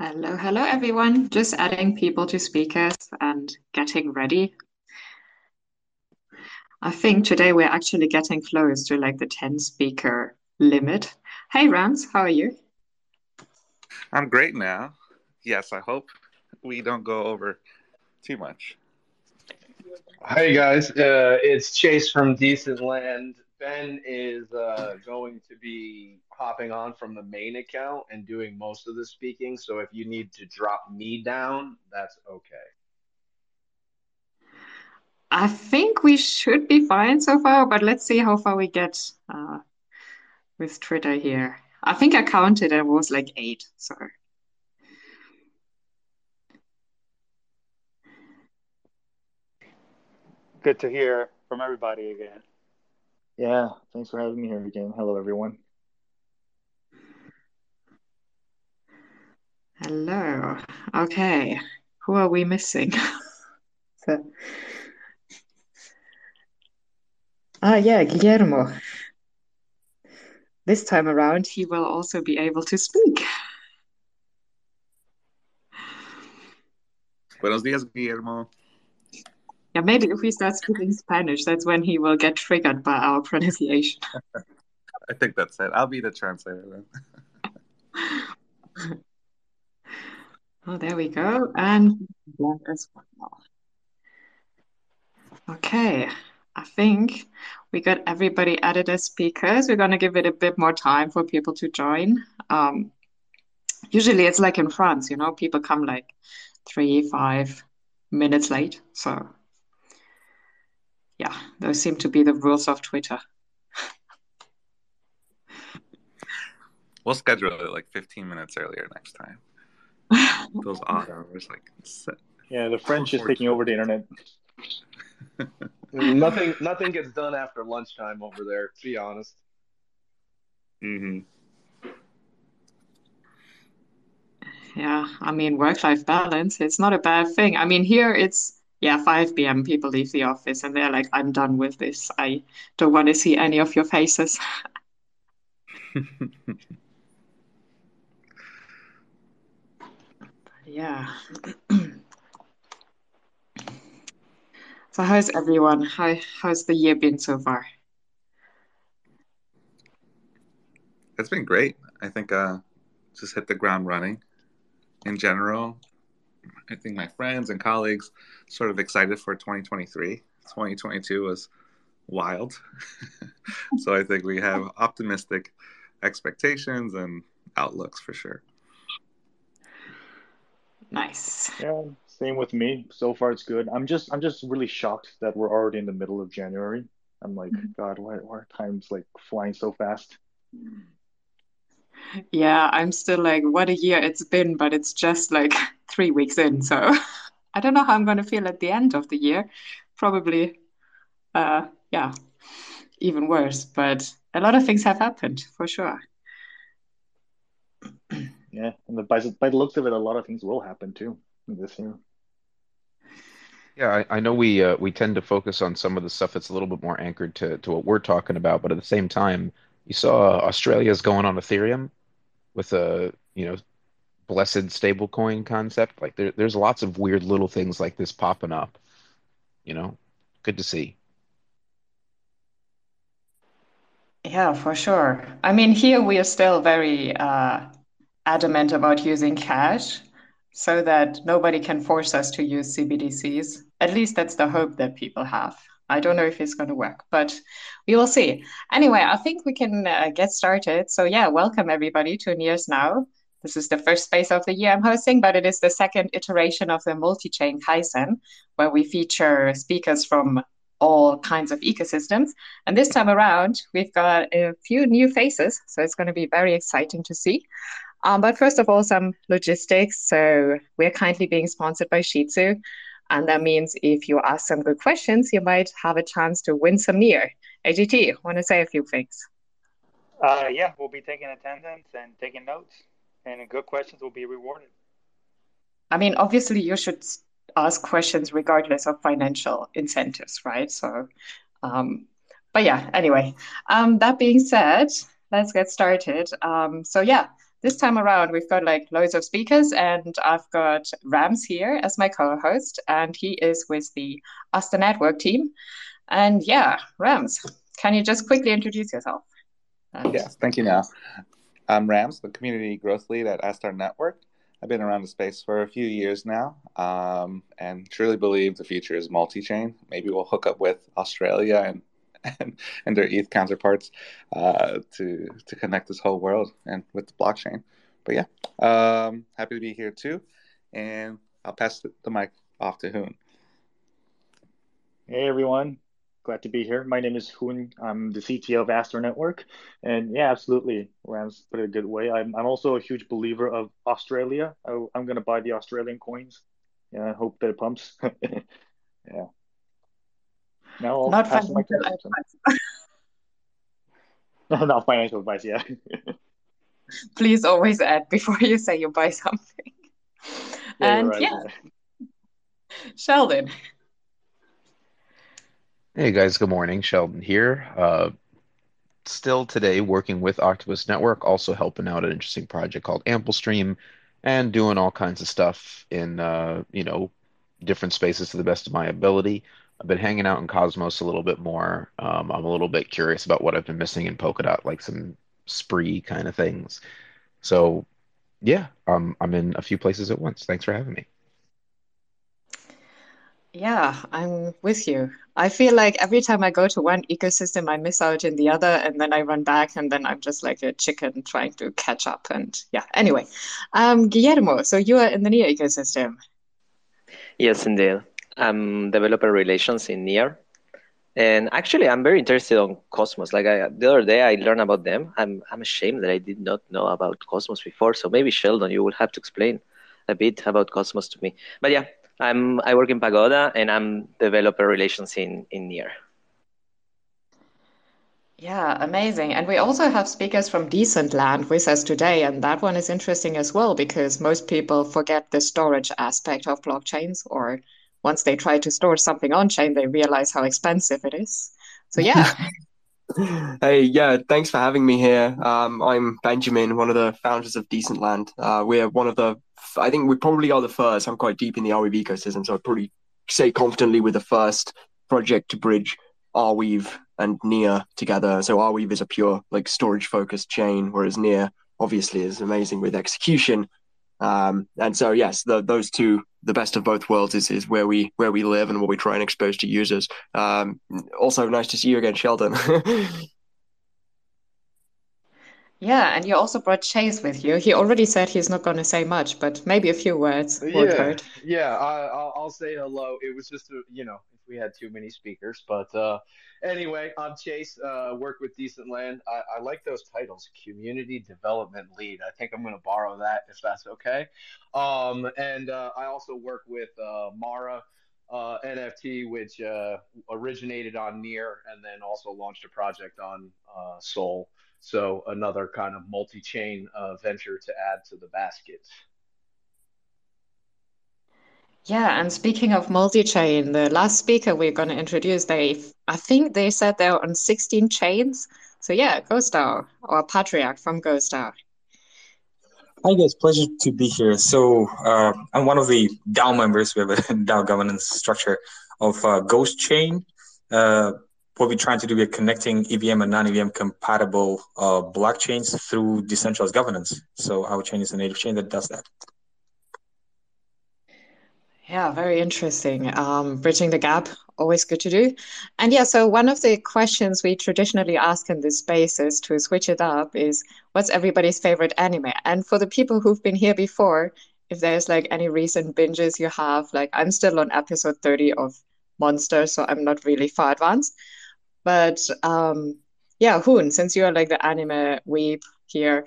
Hello, hello everyone. Just adding people to speakers and getting ready. I think today we're actually getting close to like the 10 speaker limit. Hey Rams, how are you? I'm great now. Yes, I hope we don't go over too much. Hey guys, uh, it's Chase from Decent Land. Ben is uh, going to be hopping on from the main account and doing most of the speaking. So if you need to drop me down, that's okay. I think we should be fine so far, but let's see how far we get uh, with Twitter here. I think I counted and it was like eight, so. Good to hear from everybody again. Yeah, thanks for having me here again. Hello, everyone. Hello. Okay. Who are we missing? so, ah, yeah, Guillermo. This time around, he will also be able to speak. Buenos días, Guillermo. Yeah, maybe if we start speaking Spanish, that's when he will get triggered by our pronunciation. I think that's it. I'll be the translator then. oh, there we go. And black as well. Okay, I think we got everybody added as speakers. We're going to give it a bit more time for people to join. Um, usually it's like in France, you know, people come like three, five minutes late. So yeah, those seem to be the rules of Twitter. We'll schedule it like 15 minutes earlier next time. Those odd hours, like set. Yeah, the French is taking over the internet. nothing, nothing gets done after lunchtime over there. To be honest. Mm-hmm. Yeah, I mean, work-life balance, it's not a bad thing. I mean, here it's yeah, 5 p.m. people leave the office and they're like, I'm done with this. I don't want to see any of your faces. yeah. so how's everyone? How how's the year been so far? It's been great. I think uh just hit the ground running in general. I think my friends and colleagues sort of excited for 2023. 2022 was wild. so I think we have optimistic expectations and outlooks for sure. Nice. Yeah, same with me. So far it's good. I'm just I'm just really shocked that we're already in the middle of January. I'm like, mm-hmm. God, why, why are times like flying so fast? Yeah, I'm still like, what a year it's been, but it's just like three weeks in. So I don't know how I'm going to feel at the end of the year. Probably, uh, yeah, even worse. But a lot of things have happened for sure. Yeah, and the, by, by the looks of it, a lot of things will happen too this year. Yeah, I, I know we uh, we tend to focus on some of the stuff that's a little bit more anchored to, to what we're talking about, but at the same time, you saw Australia's going on Ethereum with a you know blessed stablecoin concept. Like there, there's lots of weird little things like this popping up. You know, good to see. Yeah, for sure. I mean, here we are still very uh, adamant about using cash so that nobody can force us to use CBDCs. At least that's the hope that people have. I don't know if it's going to work, but we will see. Anyway, I think we can uh, get started. So, yeah, welcome everybody to Nears Now. This is the first space of the year I'm hosting, but it is the second iteration of the multi chain Kaisen, where we feature speakers from all kinds of ecosystems. And this time around, we've got a few new faces, so it's going to be very exciting to see. Um, but first of all, some logistics. So we're kindly being sponsored by Shitzu. And that means if you ask some good questions, you might have a chance to win some near. AGT, want to say a few things? Uh, yeah, we'll be taking attendance and taking notes, and good questions will be rewarded. I mean, obviously, you should ask questions regardless of financial incentives, right? So, um, but yeah, anyway, um, that being said, let's get started. Um, so, yeah, this time around, we've got like loads of speakers, and I've got Rams here as my co-host, and he is with the Astar Network team. And yeah, Rams, can you just quickly introduce yourself? And... Yes, thank you. Now, I'm Rams, the community growth lead at Astar Network. I've been around the space for a few years now, um, and truly believe the future is multi-chain. Maybe we'll hook up with Australia and and, and their ETH counterparts uh, to to connect this whole world and with the blockchain. But yeah, um, happy to be here too, and I'll pass the mic off to Hoon. Hey everyone, glad to be here. My name is Hoon. I'm the CTO of Astar Network. And yeah, absolutely. Rams put it a good way. I'm, I'm also a huge believer of Australia. I, am going to buy the Australian coins. Yeah, I hope that it pumps. yeah. Now I'll Not financial advice. Not financial advice, yeah. Please always add before you say you buy something. Yeah, and right, yeah. yeah. Sheldon. Hey guys, good morning. Sheldon here. Uh, still today working with Octopus Network, also helping out an interesting project called Amplestream and doing all kinds of stuff in uh, you know different spaces to the best of my ability. I've been hanging out in Cosmos a little bit more. Um, I'm a little bit curious about what I've been missing in Polkadot, like some spree kind of things. So yeah, um, I'm in a few places at once. Thanks for having me. Yeah, I'm with you. I feel like every time I go to one ecosystem, I miss out in the other, and then I run back, and then I'm just like a chicken trying to catch up. And yeah, anyway, um, Guillermo, so you are in the NEAR ecosystem. Yes, indeed. I'm developer relations in NEAR. And actually, I'm very interested on Cosmos. Like I, the other day, I learned about them. I'm, I'm ashamed that I did not know about Cosmos before. So maybe Sheldon, you will have to explain a bit about Cosmos to me. But yeah, I'm I work in Pagoda and I'm developer relations in in NEAR. Yeah, amazing. And we also have speakers from Decentland with us today, and that one is interesting as well because most people forget the storage aspect of blockchains, or once they try to store something on chain, they realize how expensive it is. So yeah. hey, yeah, thanks for having me here. Um, I'm Benjamin, one of the founders of Decentland. Uh, we're one of the I think we probably are the first. I'm quite deep in the Arweave ecosystem, so I'd probably say confidently we're the first project to bridge Arweave and Near together. So Arweave is a pure like storage focused chain, whereas Near obviously is amazing with execution. Um, and so yes, the, those two, the best of both worlds is, is where we where we live and what we try and expose to users. Um, also, nice to see you again, Sheldon. Yeah, and you also brought Chase with you. He already said he's not going to say much, but maybe a few words. Yeah, yeah. I, will I'll say hello. It was just a, you know, if we had too many speakers, but uh, anyway, I'm Chase. Uh, work with Decentland. I, I like those titles, community development lead. I think I'm going to borrow that if that's okay. Um, and uh, I also work with uh, Mara. Uh, NFT, which uh, originated on Near and then also launched a project on uh, Sol. So another kind of multi-chain uh, venture to add to the basket. Yeah, and speaking of multi-chain, the last speaker we're going to introduce, they, I think they said they're on 16 chains. So yeah, GhostDAO or Patriarch from GhostDAO. Hi guys, pleasure to be here. So uh, I'm one of the DAO members. We have a DAO governance structure of uh, Ghost Chain. Uh, what we're trying to do, we're connecting EVM and non-EVM compatible uh, blockchains through decentralized governance. So our chain is a native chain that does that. Yeah, very interesting. Um, bridging the gap, always good to do. And yeah, so one of the questions we traditionally ask in this space is to switch it up is what's everybody's favorite anime? And for the people who've been here before, if there's like any recent binges you have, like I'm still on episode 30 of Monster, so I'm not really far advanced. But um, yeah, Hoon, since you're like the anime weep here,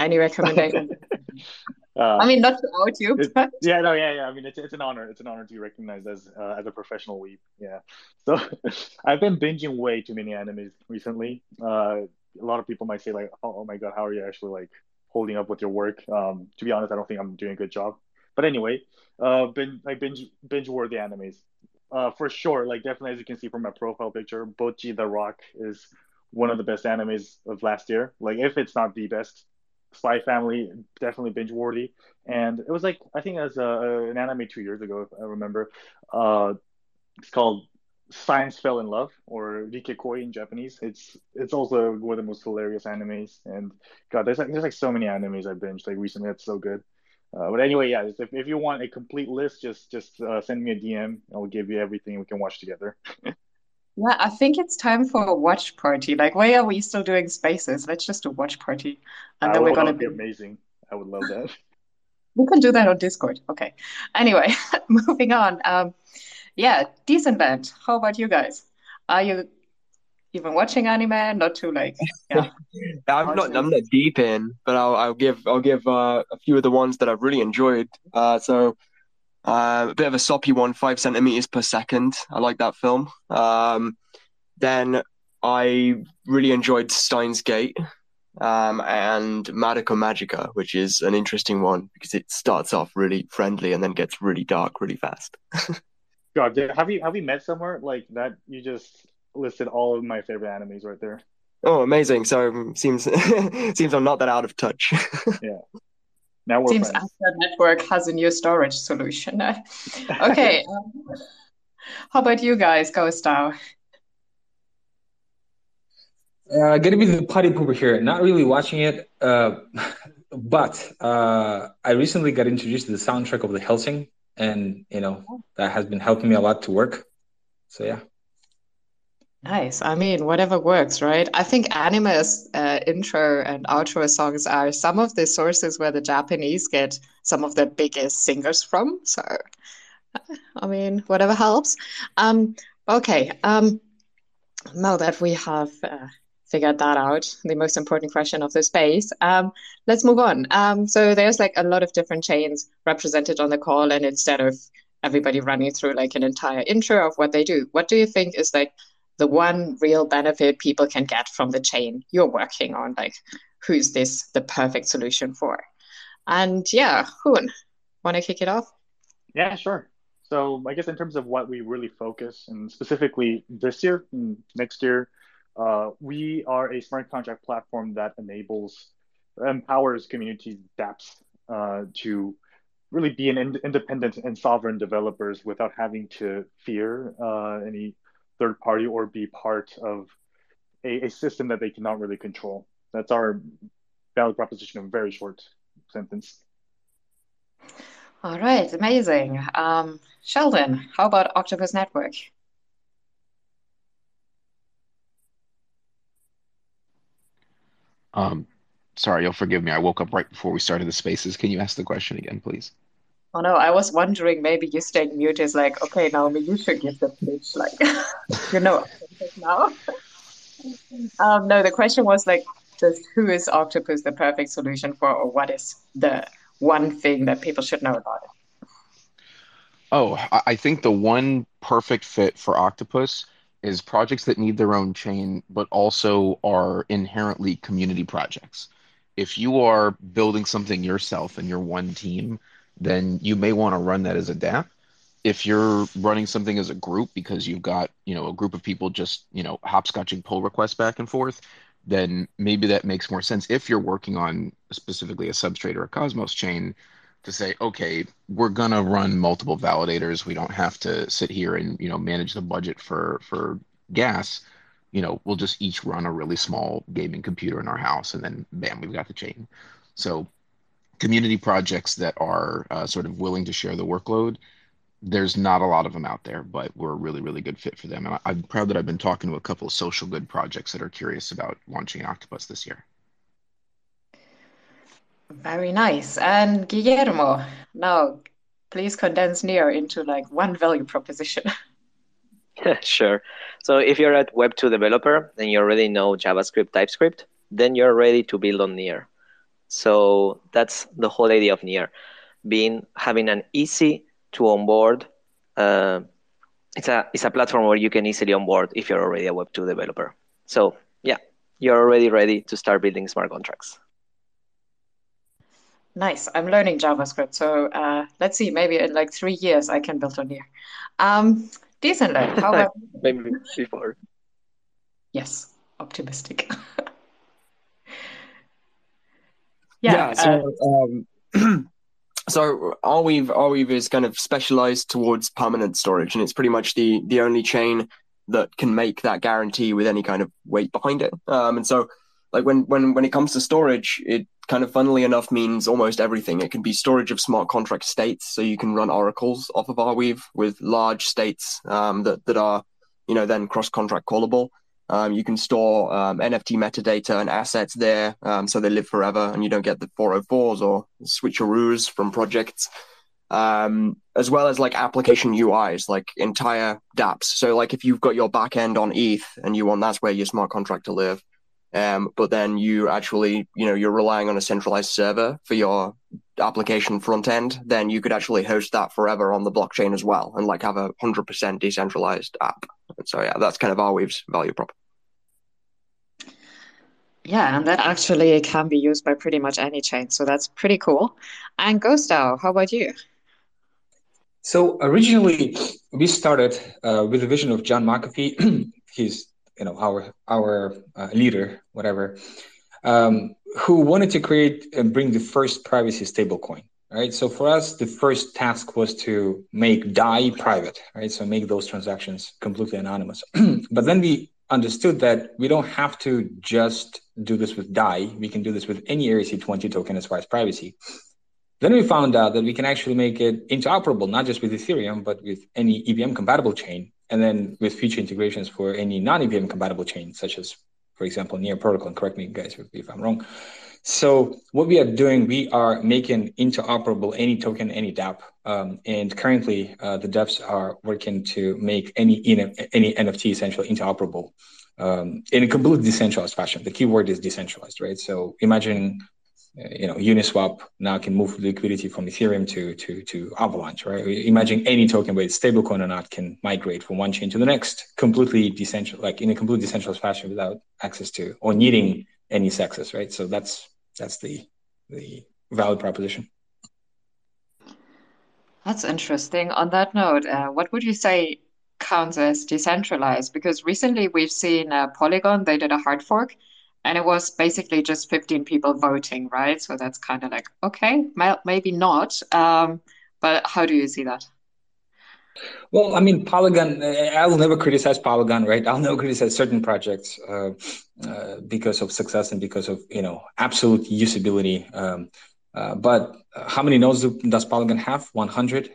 any recommendation? uh, I mean, not to out you, but yeah, no, yeah, yeah. I mean, it's, it's an honor. It's an honor to be recognized as uh, as a professional weep. Yeah. So I've been binging way too many animes recently. Uh, a lot of people might say like, oh, oh, my god, how are you actually like holding up with your work? Um, to be honest, I don't think I'm doing a good job. But anyway, uh, binge, like binge binge worthy animes uh, for sure, like definitely as you can see from my profile picture, Bocchi the Rock is one of the best animes of last year. Like if it's not the best. Spy Family, definitely binge worthy. And it was like I think as a, an anime two years ago, if I remember. Uh, it's called Science Fell in Love or Rikekoi in Japanese. It's it's also one of the most hilarious animes. And God, there's like there's like so many animes I binged like recently. That's so good. Uh, but anyway, yeah, if, if you want a complete list, just just uh, send me a DM. I'll give you everything we can watch together. yeah, I think it's time for a watch party. Like, why are we still doing spaces? Let's just do a watch party, and then we're gonna be amazing. I would love that. we can do that on Discord. Okay. Anyway, moving on. Um, yeah, Decentland. How about you guys? Are you even watching anime? Not too like yeah. I'm not I'm not deep in, but I'll I'll give I'll give uh, a few of the ones that I've really enjoyed. Uh, so uh, a bit of a soppy one, five centimeters per second. I like that film. Um, then I really enjoyed Steins Gate um, and Madoka Magica, which is an interesting one because it starts off really friendly and then gets really dark really fast. God, have you have we met somewhere like that? You just listed all of my favorite animes right there. Oh, amazing! So um, seems seems I'm not that out of touch. yeah. Now we're seems friends. Network has a new storage solution. okay. um, how about you guys, Go Style? Uh, gonna be the party pooper here. Not really watching it, uh, but uh, I recently got introduced to the soundtrack of the Hellsing, and you know that has been helping me a lot to work. So yeah. Nice. I mean, whatever works, right? I think anime's uh, intro and outro songs are some of the sources where the Japanese get some of the biggest singers from. So, I mean, whatever helps. Um, okay. Um, now that we have uh, figured that out, the most important question of the space. Um, let's move on. Um, so there's like a lot of different chains represented on the call, and instead of everybody running through like an entire intro of what they do, what do you think is like the one real benefit people can get from the chain you're working on? Like, who's this the perfect solution for? And yeah, Hoon, want to kick it off? Yeah, sure. So I guess in terms of what we really focus, and specifically this year, and next year, uh, we are a smart contract platform that enables, empowers community dApps uh, to really be an in- independent and sovereign developers without having to fear uh, any third party or be part of a, a, system that they cannot really control. That's our value proposition in a very short sentence. All right, amazing. Um, Sheldon, how about Octopus Network? Um, sorry, you'll forgive me. I woke up right before we started the spaces. Can you ask the question again, please? Oh no, I was wondering maybe you staying mute is like, okay, Naomi, you should give the pitch, like, you know, now. um, no, the question was like, just who is Octopus the perfect solution for, or what is the one thing that people should know about it? Oh, I think the one perfect fit for Octopus is projects that need their own chain, but also are inherently community projects. If you are building something yourself and you're one team, then you may want to run that as a DAP. If you're running something as a group because you've got, you know, a group of people just, you know, hopscotching pull requests back and forth, then maybe that makes more sense. If you're working on specifically a substrate or a Cosmos chain, to say, okay, we're gonna run multiple validators. We don't have to sit here and you know manage the budget for for gas. You know, we'll just each run a really small gaming computer in our house, and then bam, we've got the chain. So, community projects that are uh, sort of willing to share the workload. There's not a lot of them out there, but we're a really, really good fit for them. And I'm proud that I've been talking to a couple of social good projects that are curious about launching Octopus this year. Very nice. And Guillermo, now please condense NEAR into like one value proposition. sure. So if you're a Web2 developer and you already know JavaScript, TypeScript, then you're ready to build on NEAR. So that's the whole idea of NEAR, being having an easy to onboard. Uh, it's a it's a platform where you can easily onboard if you're already a Web2 developer. So yeah, you're already ready to start building smart contracts. Nice. I'm learning JavaScript. So uh, let's see, maybe in like three years I can build on here. Um, decently. How about maybe before? Yes, optimistic. Yeah. Yeah, so um, so Arweave Arweave is kind of specialized towards permanent storage, and it's pretty much the the only chain that can make that guarantee with any kind of weight behind it. Um, and so, like when when when it comes to storage, it kind of funnily enough means almost everything. It can be storage of smart contract states, so you can run oracles off of Arweave with large states um, that that are you know then cross contract callable. Um, you can store um, NFT metadata and assets there, um, so they live forever, and you don't get the 404s or switcheroos from projects. Um, as well as like application UIs, like entire dApps. So, like if you've got your backend on ETH and you want that's where your smart contract to live, um, but then you actually, you know, you're relying on a centralized server for your application front end, then you could actually host that forever on the blockchain as well, and like have a hundred percent decentralized app. And So yeah, that's kind of Arweave's value prop. Yeah, and that actually can be used by pretty much any chain. So that's pretty cool. And GhostDAO, how about you? So originally, we started uh, with the vision of John McAfee. He's you know our our uh, leader, whatever, um, who wanted to create and bring the first privacy stablecoin. Right. So for us, the first task was to make DAI private. Right. So make those transactions completely anonymous. but then we understood that we don't have to just do this with DAI. We can do this with any ERC20 token as far as privacy. Then we found out that we can actually make it interoperable, not just with Ethereum, but with any EVM compatible chain, and then with future integrations for any non EVM compatible chain, such as, for example, Near Protocol. And correct me, guys, if I'm wrong. So what we are doing, we are making interoperable any token, any dApp. Um, and currently, uh, the devs are working to make any any NFT essentially interoperable um, in a completely decentralized fashion. The keyword is decentralized, right? So imagine you know, Uniswap now can move liquidity from Ethereum to to to Avalanche, right? Imagine any token, whether it's stablecoin or not, can migrate from one chain to the next, completely decentralized, like in a completely decentralized fashion, without access to or needing any access, right? So that's that's the the valid proposition. That's interesting. On that note, uh, what would you say counts as decentralized? Because recently we've seen uh, Polygon, they did a hard fork and it was basically just 15 people voting, right? So that's kind of like, okay, maybe not. Um, but how do you see that? Well, I mean, Polygon, I will never criticize Polygon, right? I'll never criticize certain projects uh, uh, because of success and because of, you know, absolute usability. Um, uh, but how many nodes does Polygon have? 100?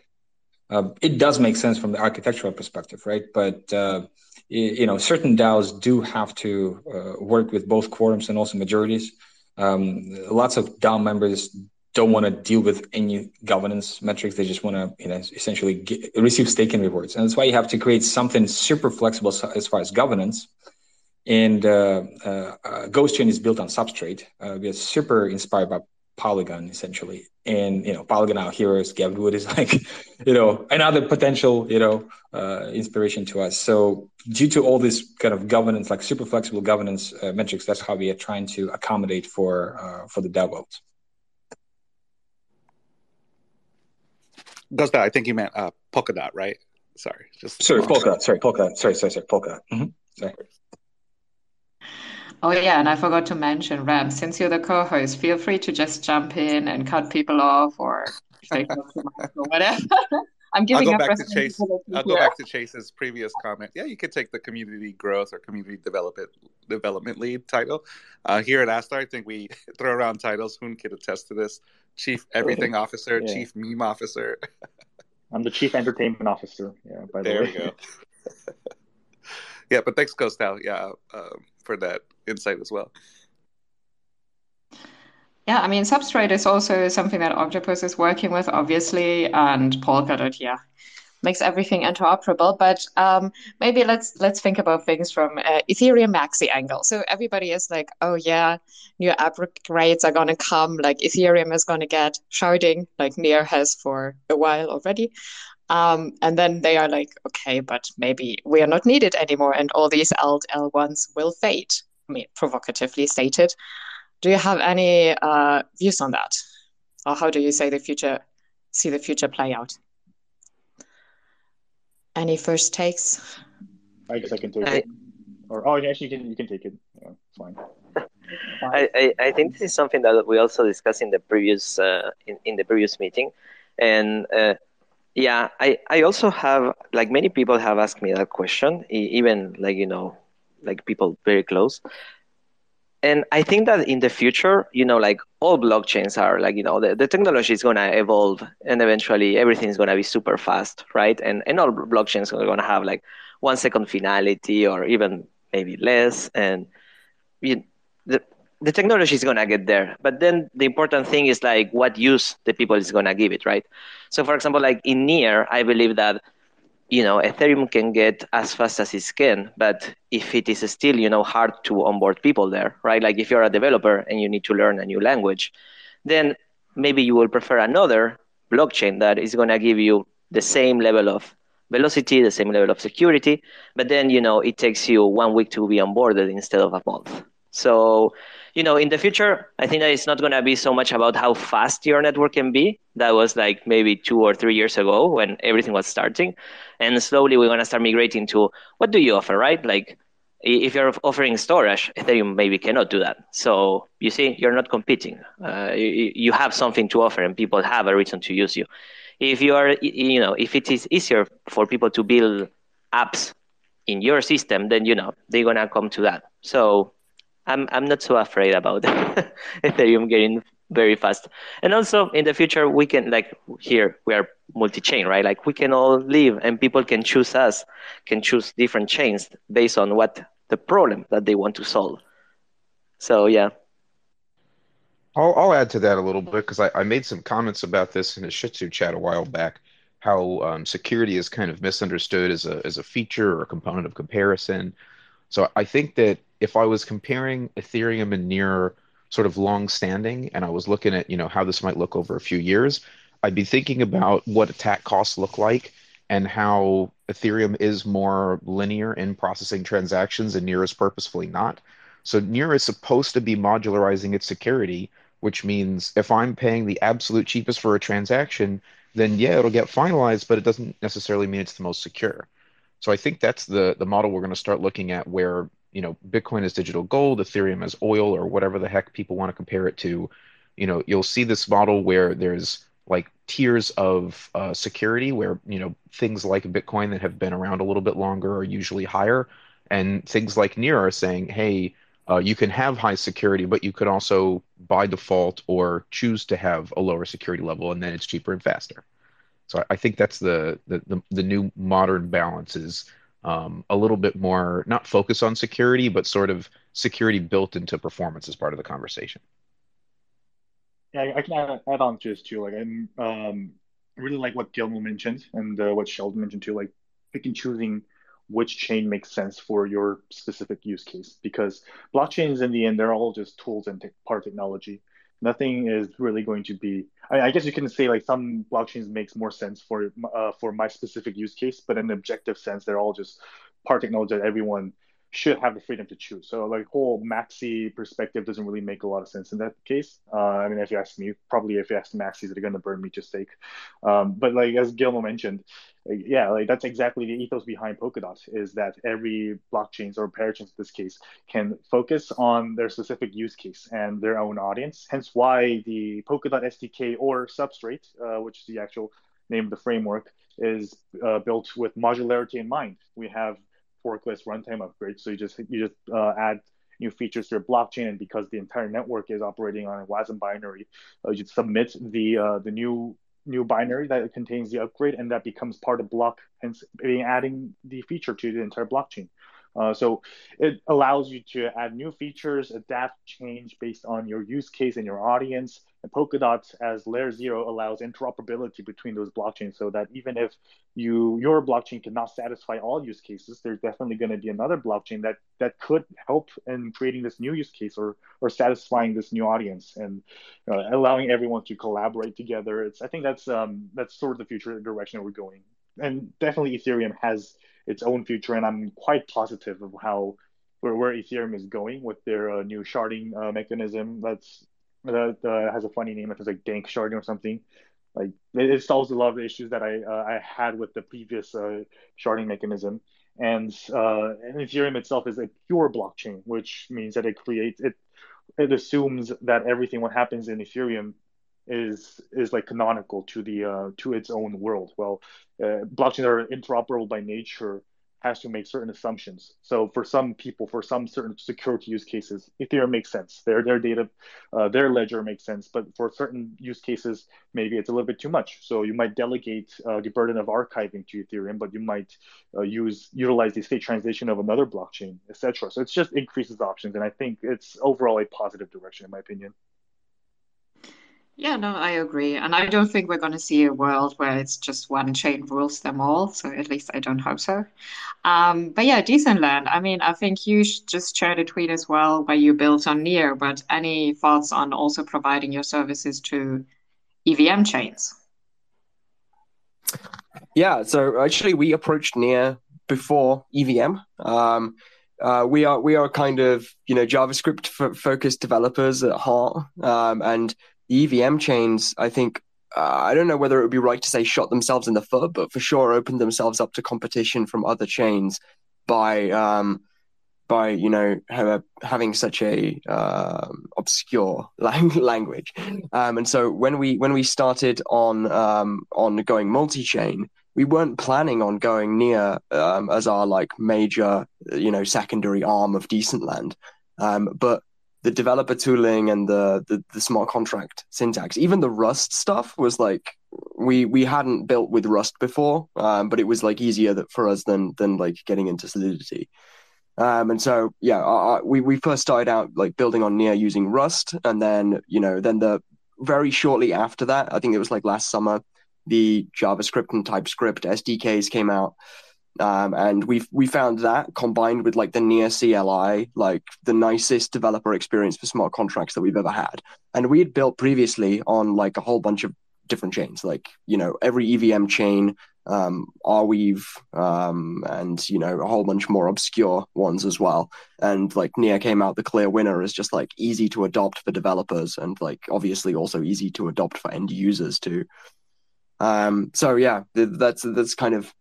Uh, it does make sense from the architectural perspective, right? But uh, you know, certain DAOs do have to uh, work with both quorums and also majorities. Um, lots of DAO members don't want to deal with any governance metrics. They just want to, you know, essentially get, receive staking rewards, and that's why you have to create something super flexible as far as governance. And uh, uh, Ghost Chain is built on Substrate. Uh, we are super inspired by Polygon essentially. And you know, Polygon out here is Wood is like, you know, another potential, you know, uh, inspiration to us. So due to all this kind of governance, like super flexible governance uh, metrics, that's how we are trying to accommodate for uh, for the DAO world. Does that? I think you meant uh, Polkadot, right? Sorry, just sorry, Polkadot. Sorry, Polkadot. Sorry, sorry, sorry, Polkadot. Mm-hmm. Sorry. Oh yeah, and I forgot to mention, Ram, since you're the co-host, feel free to just jump in and cut people off or say or whatever. I'm giving I'll go back to Chase. I'll go back to Chase's previous comment. Yeah, you could take the community growth or community development development lead title. Uh, here at Astar, I think we throw around titles. Hoon could attest to this: chief everything officer, yeah. chief meme officer. I'm the chief entertainment officer. Yeah, by the there way. There we go. yeah, but thanks, GhostDAO. Yeah, um, for that insight as well. Yeah, I mean, Substrate is also something that Octopus is working with, obviously, and Polkadot, yeah, makes everything interoperable. But um, maybe let's let's think about things from uh, Ethereum Maxi angle. So everybody is like, oh yeah, new upgrades are gonna come. Like Ethereum is gonna get sharding, like Near has for a while already. Um, and then they are like, okay, but maybe we are not needed anymore, and all these alt L1s will fade. I provocatively stated. Do you have any uh, views on that, or how do you say the future, see the future play out? Any first takes? I guess I can take I... it. Or oh, actually, you can you can take it. Yeah, fine. I, I, I think this is something that we also discussed in the previous uh, in, in the previous meeting, and uh, yeah, I, I also have like many people have asked me that question, even like you know, like people very close, and I think that in the future, you know, like all blockchains are like you know the, the technology is gonna evolve, and eventually everything is gonna be super fast, right? And and all blockchains are gonna have like one second finality or even maybe less, and you, the the technology is gonna get there. But then the important thing is like what use the people is gonna give it, right? So for example, like in near, I believe that you know Ethereum can get as fast as it can, but if it is still you know hard to onboard people there, right? Like if you're a developer and you need to learn a new language, then maybe you will prefer another blockchain that is gonna give you the same level of velocity, the same level of security, but then you know it takes you one week to be onboarded instead of a month. So, you know, in the future, I think that it's not going to be so much about how fast your network can be. That was like maybe two or three years ago when everything was starting. And slowly we're going to start migrating to what do you offer, right? Like if you're offering storage, Ethereum maybe cannot do that. So you see, you're not competing. Uh, you, you have something to offer and people have a reason to use you. If you are, you know, if it is easier for people to build apps in your system, then, you know, they're going to come to that. So I'm I'm not so afraid about Ethereum getting very fast. And also in the future we can like here we are multi-chain, right? Like we can all live and people can choose us, can choose different chains based on what the problem that they want to solve. So yeah. I'll, I'll add to that a little bit because I, I made some comments about this in a Shitzu chat a while back. How um, security is kind of misunderstood as a as a feature or a component of comparison. So I think that if I was comparing Ethereum and Near sort of long standing and I was looking at, you know, how this might look over a few years, I'd be thinking about what attack costs look like and how Ethereum is more linear in processing transactions and Near is purposefully not. So Near is supposed to be modularizing its security, which means if I'm paying the absolute cheapest for a transaction, then yeah, it'll get finalized, but it doesn't necessarily mean it's the most secure. So I think that's the the model we're going to start looking at where, you know, Bitcoin is digital gold, Ethereum is oil or whatever the heck people want to compare it to. You know, you'll see this model where there's like tiers of uh, security where, you know, things like Bitcoin that have been around a little bit longer are usually higher and things like Near are saying, hey, uh, you can have high security, but you could also by default or choose to have a lower security level, and then it's cheaper and faster. So I think that's the the the, the new modern balance is um, a little bit more not focus on security, but sort of security built into performance as part of the conversation. Yeah, I can add, on to this too. Like I'm um, really like what Gilmo mentioned and uh, what Sheldon mentioned too. Like picking choosing which chain makes sense for your specific use case because blockchains in the end they're all just tools and te- part technology nothing is really going to be I, I, guess you can say like some blockchains makes more sense for uh, for my specific use case but in an objective sense they're all just part technology that everyone should have the freedom to choose so like whole maxi perspective doesn't really make a lot of sense in that case uh, i mean if you ask me probably if you ask the maxis they're going to burn me to stake um, but like as gilmo mentioned yeah, like that's exactly the ethos behind Polkadot is that every blockchains or parachains in this case can focus on their specific use case and their own audience. Hence why the Polkadot SDK or Substrate, uh, which is the actual name of the framework, is uh, built with modularity in mind. We have forkless runtime upgrades, so you just you just uh, add new features to your blockchain, and because the entire network is operating on a WASM binary, uh, you submit the uh, the new new binary that contains the upgrade, and that becomes part of block, hence adding the feature to the entire blockchain. Uh, so it allows you to add new features, adapt, change based on your use case and your audience. And Polkadot as layer zero allows interoperability between those blockchains so that even if you your blockchain cannot satisfy all use cases, there's definitely going to be another blockchain that that could help in creating this new use case or or satisfying this new audience and uh, allowing everyone to collaborate together. It's I think that's um, that's sort of the future direction we're going. And definitely Ethereum has its own future, and I'm quite positive of how where, where Ethereum is going with their uh, new sharding uh, mechanism. That's that uh, has a funny name. If it's like Danksharding or something. Like it, it, solves a lot of the issues that I uh, I had with the previous uh, sharding mechanism. And, uh, and Ethereum itself is a pure blockchain, which means that it creates it it assumes that everything what happens in Ethereum is is like canonical to the uh, to its own world. Well, uh, blockchains are interoperable by nature has to make certain assumptions. So for some people, for some certain security use cases, Ethereum makes sense. Their their data, uh, their ledger makes sense. But for certain use cases, maybe it's a little bit too much. So you might delegate uh, the burden of archiving to Ethereum, but you might uh, use utilize the state transition of another blockchain, etc. So it's just increases options, and I think it's overall a positive direction, in my opinion. Yeah, no, I agree. And I don't think we're going to see a world where it's just one chain rules them all. So at least I don't hope so. Um, but yeah, Decentland. I mean, I think you just shared a tweet as well where you built on Near, but any thoughts on also providing your services to EVM chains? Yeah, so actually we approached Near before EVM. Um, uh, we are we are kind of you know JavaScript f- focused developers at heart, um, and EVM chains, I think, uh, I don't know whether it would be right to say shot themselves in the foot, but for sure opened themselves up to competition from other chains by um, by you know have, having such a uh, obscure language. Um, and so when we when we started on um, on going multi chain, we weren't planning on going near um, as our like major you know secondary arm of Decentland. Um, but the developer tooling and the, the, the smart contract syntax, even the Rust stuff was like we we hadn't built with Rust before, um, but it was like easier that for us than than like getting into Solidity. Um, and so yeah, we we first started out like building on Near using Rust, and then you know then the very shortly after that, I think it was like last summer, the JavaScript and TypeScript SDKs came out. Um, and we we found that combined with like the near CLI, like the nicest developer experience for smart contracts that we've ever had. And we had built previously on like a whole bunch of different chains, like you know every EVM chain, um, Arweave, um, and you know a whole bunch more obscure ones as well. And like Near came out the clear winner as just like easy to adopt for developers, and like obviously also easy to adopt for end users too. Um, so yeah, that's that's kind of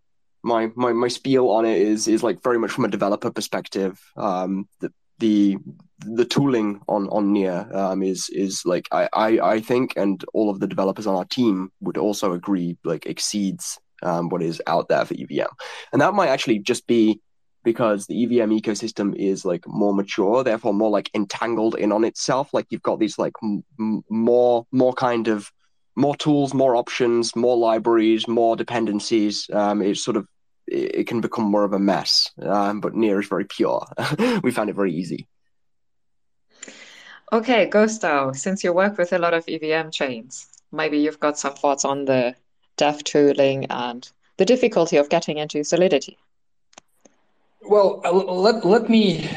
my my my spiel on it is is like very much from a developer perspective. Um, the the the tooling on on Near um, is is like I, I I think, and all of the developers on our team would also agree, like exceeds um, what is out there for EVM, and that might actually just be because the EVM ecosystem is like more mature, therefore more like entangled in on itself. Like you've got these like m- more more kind of more tools, more options, more libraries, more dependencies. Um, it's sort of it, can become more of a mess. Um, but Near is very pure. we found it very easy. Okay, Gusto, since you work with a lot of EVM chains, maybe you've got some thoughts on the dev tooling and the difficulty of getting into Solidity. Well, uh, let, let me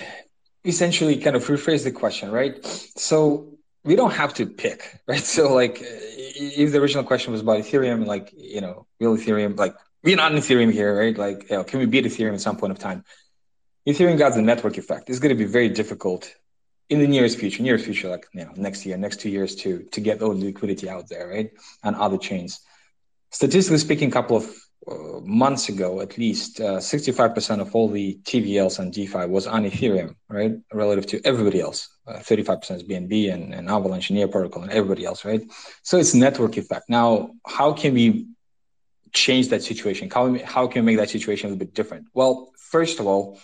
essentially kind of rephrase the question, right? So we don't have to pick, right? So like, if the original question was about Ethereum, like you know, real Ethereum, like we're not in Ethereum here, right? Like, you know, can we beat Ethereum at some point of time? Ethereum got the network effect. It's going to be very difficult in the nearest future, nearest future, like you know, next year, next two years, to to get all the liquidity out there, right, and other chains. Statistically speaking, a couple of months ago, at least, uh, 65% of all the TVLs on DeFi was on Ethereum, right, relative to everybody else. Uh, 35% is BNB and, and Avalanche, Near Protocol, and everybody else, right? So it's network effect. Now, how can we change that situation? How, how can we make that situation a little bit different? Well, first of all,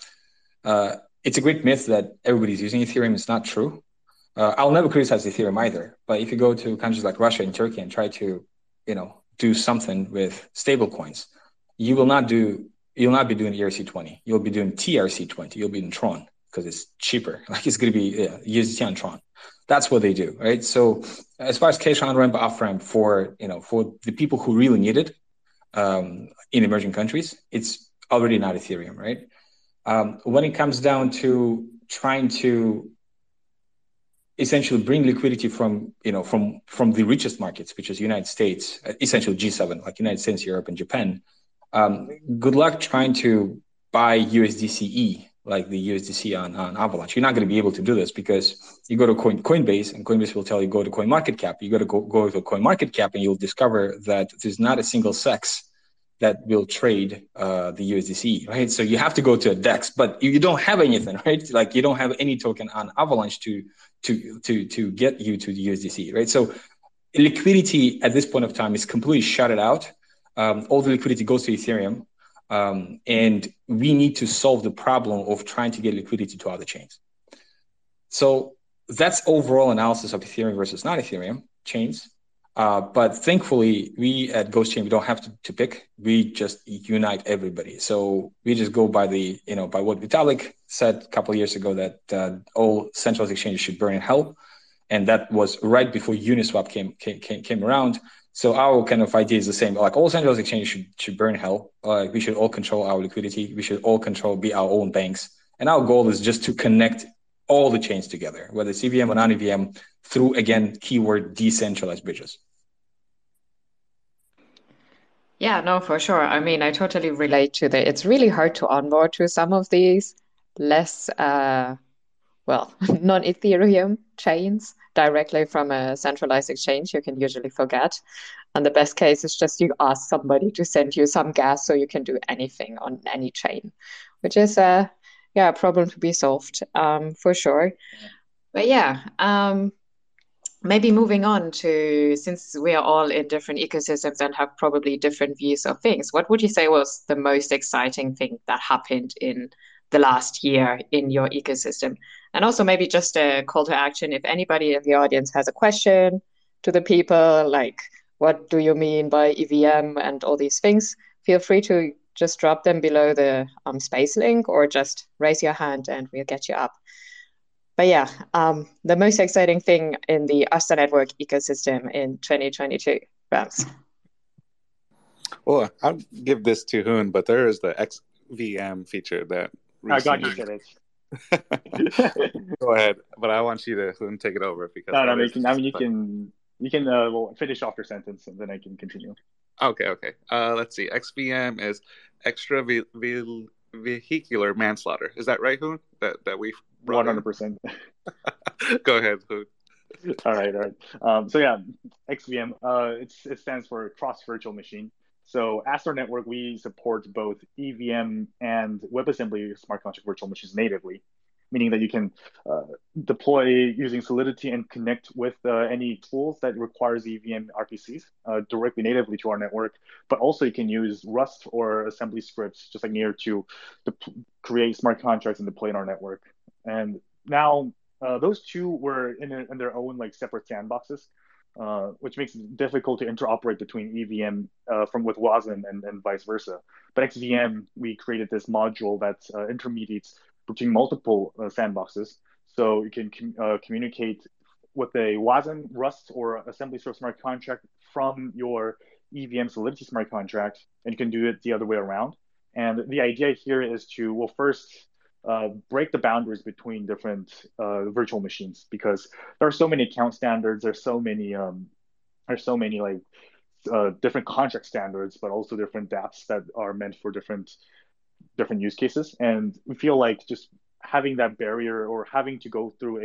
uh, it's a great myth that everybody's using Ethereum. It's not true. Uh, I'll never criticize Ethereum either. But if you go to countries like Russia and Turkey and try to, you know, do something with stable coins, you will not do you'll not be doing ERC20. You'll be doing TRC20. You'll be in Tron because it's cheaper. Like it's going to be yeah, USDT on Tron. That's what they do, right? So as far as cash on ramp, off ramp for you know for the people who really need it um, in emerging countries, it's already not Ethereum, right? Um, when it comes down to trying to essentially bring liquidity from you know from from the richest markets, which is United States, essentially G7, like United States, Europe, and Japan. Um, good luck trying to buy USDCE like the USDC on, on Avalanche. You're not going to be able to do this because you go to Coin, Coinbase and Coinbase will tell you go to Coin Market Cap. You got to go, go to Coin Market Cap and you'll discover that there's not a single CEX that will trade uh, the USDC, right? So you have to go to a DEX, but you don't have anything, right? Like you don't have any token on Avalanche to to to to get you to the USDC, right? So liquidity at this point of time is completely shut out. Um, all the liquidity goes to Ethereum, um, and we need to solve the problem of trying to get liquidity to other chains. So that's overall analysis of Ethereum versus not Ethereum chains. Uh, but thankfully, we at Ghost Chain we don't have to, to, pick. We just unite everybody. So we just go by the you know by what Vitalik said a couple years ago that uh, all centralized exchanges should burn in hell, and that was right before Uniswap came came came, around. So our kind of idea is the same. Like all centralized exchanges should should burn hell. Like we should all control our liquidity. We should all control be our own banks. And our goal is just to connect all the chains together, whether it's EVM or non-EVM, through again keyword decentralized bridges. Yeah, no, for sure. I mean, I totally relate to that. It's really hard to onboard to some of these less, uh, well, non-Ethereum chains directly from a centralized exchange. You can usually forget. And the best case is just you ask somebody to send you some gas so you can do anything on any chain, which is a yeah, a problem to be solved um, for sure. But yeah, um, maybe moving on to since we are all in different ecosystems and have probably different views of things, what would you say was the most exciting thing that happened in the last year in your ecosystem? And also maybe just a call to action if anybody in the audience has a question to the people, like what do you mean by EVM and all these things, feel free to just drop them below the um, space link or just raise your hand and we'll get you up. But yeah, um, the most exciting thing in the Astar Network ecosystem in 2022, Rams. Well, I'll give this to Hoon, but there is the XVM feature that. Recently... I got you it. Go ahead, but I want you to Hoon take it over because. No, no, I mean, I mean you can you can uh, well finish off your sentence and then I can continue. Okay, okay. Uh, let's see. XVM is extra ve- ve- vehicular manslaughter. Is that right, Hoon? That that we one hundred percent. Go ahead, Hoon. all right, all right. Um, so yeah, XVM. Uh, it's it stands for Cross Virtual Machine. So Astar Network, we support both EVM and WebAssembly smart contract virtual machines natively meaning that you can uh, deploy using Solidity and connect with uh, any tools that requires EVM RPCs uh, directly natively to our network. But also you can use Rust or assembly scripts, just like Near, to, to create smart contracts and deploy in our network. And now uh, those two were in, a, in, their own like separate sandboxes. Uh, which makes it difficult to interoperate between EVM uh, from with WASM and, and vice versa. But XVM, we created this module that intermediates between multiple uh, sandboxes. So you can com- uh, communicate with a WASM, Rust, or assembly source smart contract from your EVM Solidity smart contract, and you can do it the other way around. And the idea here is to, well, first uh, break the boundaries between different uh, virtual machines because there are so many account standards. There's so many, um, there's so many like uh, different contract standards, but also different dApps that are meant for different different use cases. And we feel like just having that barrier or having to go through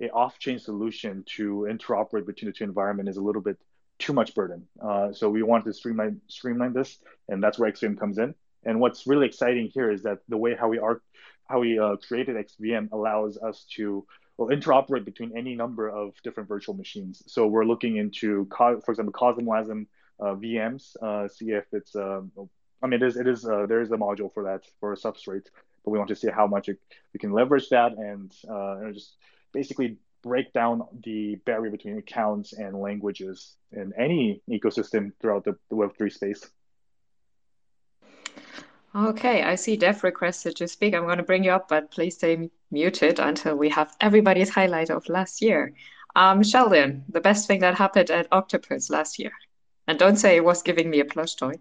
a, a off-chain solution to interoperate between the two environment is a little bit too much burden. Uh, so we want to streamline streamline this, and that's where XVM comes in. And what's really exciting here is that the way how we are how we uh, created XVM allows us to well, interoperate between any number of different virtual machines. So we're looking into, for example, CosmWasm uh, VMs, uh, see if it's um, I mean, it is, it is uh, there is a module for that for a substrate, but we want to see how much it, we can leverage that and uh, just basically break down the barrier between accounts and languages in any ecosystem throughout the, the Web3 space. Okay, I see Dev requested to speak. I'm going to bring you up, but please stay muted until we have everybody's highlight of last year. Um, Sheldon, the best thing that happened at Octopus last year. And don't say it was giving me a plush toy.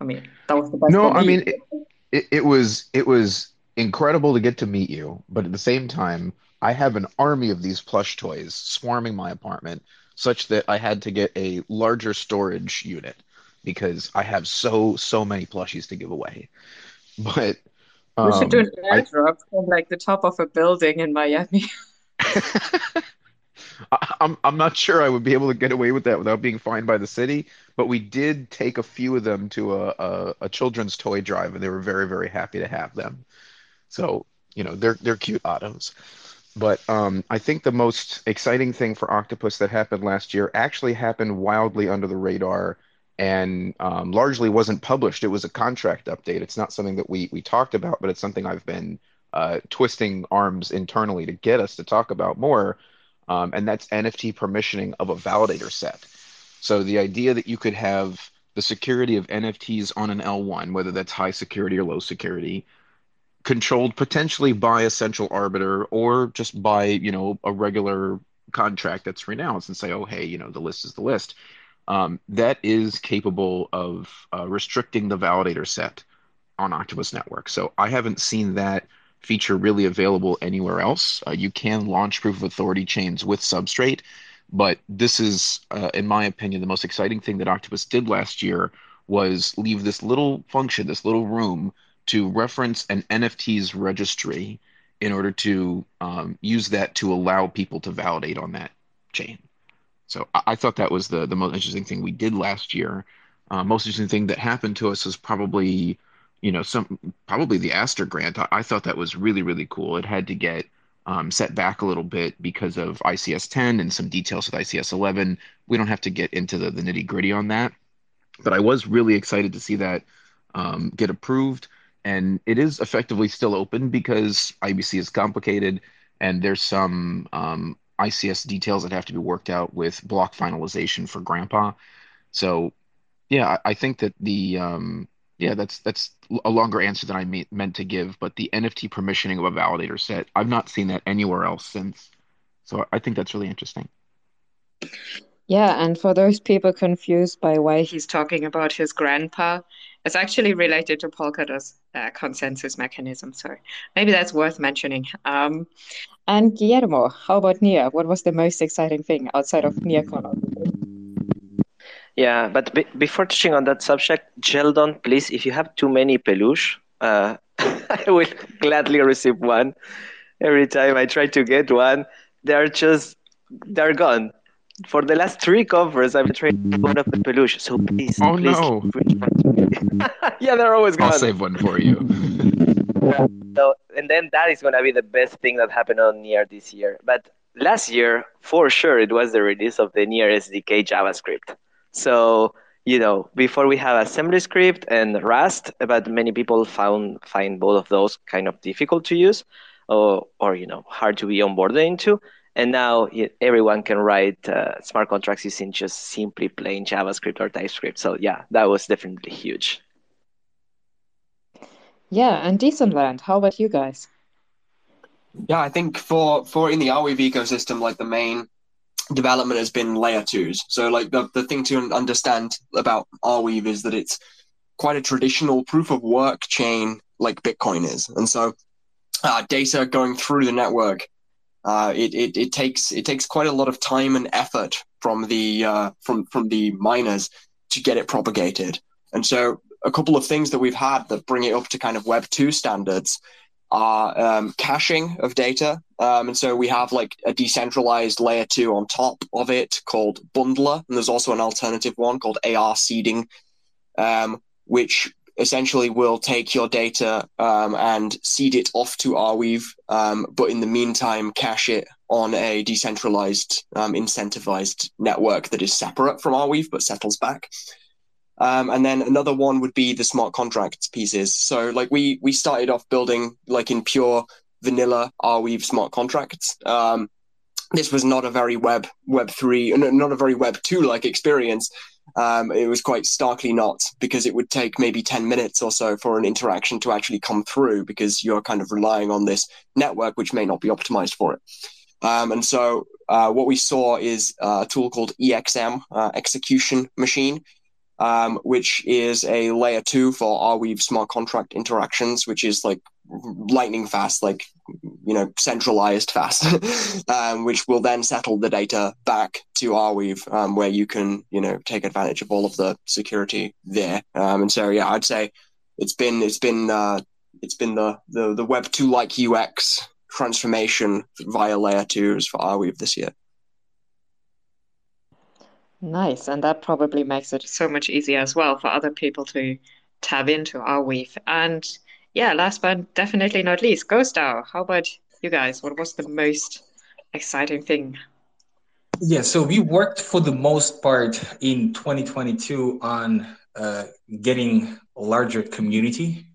I mean, that was the best. No, I mean, it, it, it was it was incredible to get to meet you, but at the same time, I have an army of these plush toys swarming my apartment, such that I had to get a larger storage unit because I have so so many plushies to give away. But um, we should do an airdrop from like the top of a building in Miami. I'm I'm not sure I would be able to get away with that without being fined by the city, but we did take a few of them to a, a, a children's toy drive, and they were very, very happy to have them. So, you know, they're they're cute autos. But um, I think the most exciting thing for Octopus that happened last year actually happened wildly under the radar and um, largely wasn't published. It was a contract update. It's not something that we we talked about, but it's something I've been uh, twisting arms internally to get us to talk about more. Um, and that's NFT permissioning of a validator set. So the idea that you could have the security of NFTs on an L1, whether that's high security or low security, controlled potentially by a central arbiter or just by you know a regular contract that's renounced and say oh hey you know the list is the list um, that is capable of uh, restricting the validator set on octopus network so i haven't seen that feature really available anywhere else uh, you can launch proof of authority chains with substrate but this is uh, in my opinion the most exciting thing that octopus did last year was leave this little function this little room to reference an NFT's registry in order to um, use that to allow people to validate on that chain. So I, I, thought that was the the most interesting thing we did last year. Uh, most interesting thing that happened to us was probably, you know, some probably the Astar grant. I, I thought that was really really cool. It had to get um, set back a little bit because of ICS 10 and some details with ICS 11. We don't have to get into the, the nitty gritty on that, but I was really excited to see that um, get approved and it is effectively still open because IBC is complicated and there's some um, ICS details that have to be worked out with block finalization for Grandpa. So, yeah, I, I think that the um, yeah that's that's a longer answer than I me- meant to give. But the NFT permissioning of a validator set, I've not seen that anywhere else since. So I think that's really interesting. Yeah, and for those people confused by why he's talking about his grandpa, it's actually related to Polkadot's uh, consensus mechanism. So maybe that's worth mentioning. Um, and Guillermo, how about Near? What was the most exciting thing outside of NearCon? Yeah, but be- before touching on that subject, Geldon, please, if you have too many peluche, uh, I will gladly receive one. Every time I try to get one, they're just they're gone. For the last three covers, I've traded one of the peluche. So please, oh please no! yeah, they're always gone. I'll save one for you. yeah. So, and then that is gonna be the best thing that happened on Near this year. But last year, for sure, it was the release of the Near SDK JavaScript. So you know, before we have AssemblyScript and Rust, but many people found find both of those kind of difficult to use, or or you know, hard to be onboarded into and now everyone can write uh, smart contracts using just simply plain JavaScript or TypeScript. So yeah, that was definitely huge. Yeah, and Decentland, how about you guys? Yeah, I think for for in the Arweave ecosystem, like the main development has been layer twos. So like the the thing to understand about Arweave is that it's quite a traditional proof of work chain like Bitcoin is, and so uh, data going through the network uh, it, it, it takes it takes quite a lot of time and effort from the uh, from from the miners to get it propagated. And so a couple of things that we've had that bring it up to kind of Web two standards are um, caching of data. Um, and so we have like a decentralized layer two on top of it called Bundlr, and there's also an alternative one called ArSeeding, um, which essentially will take your data um, and seed it off to Arweave, um, but in the meantime, cache it on a decentralized, um, incentivized network that is separate from Arweave but settles back. Um, and then another one would be the smart contracts pieces. So, like we we started off building like in pure vanilla Arweave smart contracts. Um, this was not a very web web three, not a very web two like experience um, it was quite starkly not because it would take maybe 10 minutes or so for an interaction to actually come through because you're kind of relying on this network which may not be optimized for it. Um, and so uh, what we saw is a tool called EXM, uh, Execution Machine, um, which is a layer two for Arweave smart contract interactions, which is like lightning fast, like you know, centralized fast, um, which will then settle the data back to Arweave, um, where you can you know take advantage of all of the security there. Um, and so yeah, I'd say it's been it's been uh, it's been the the, the Web two like UX transformation via layer twos for Arweave this year. Nice, and that probably makes it so much easier as well for other people to tab into Arweave. And yeah, last but definitely not least, Ghost DAO. How about you guys? What was the most exciting thing? Yeah, so we worked for the most part in 2022 on uh, getting a larger community,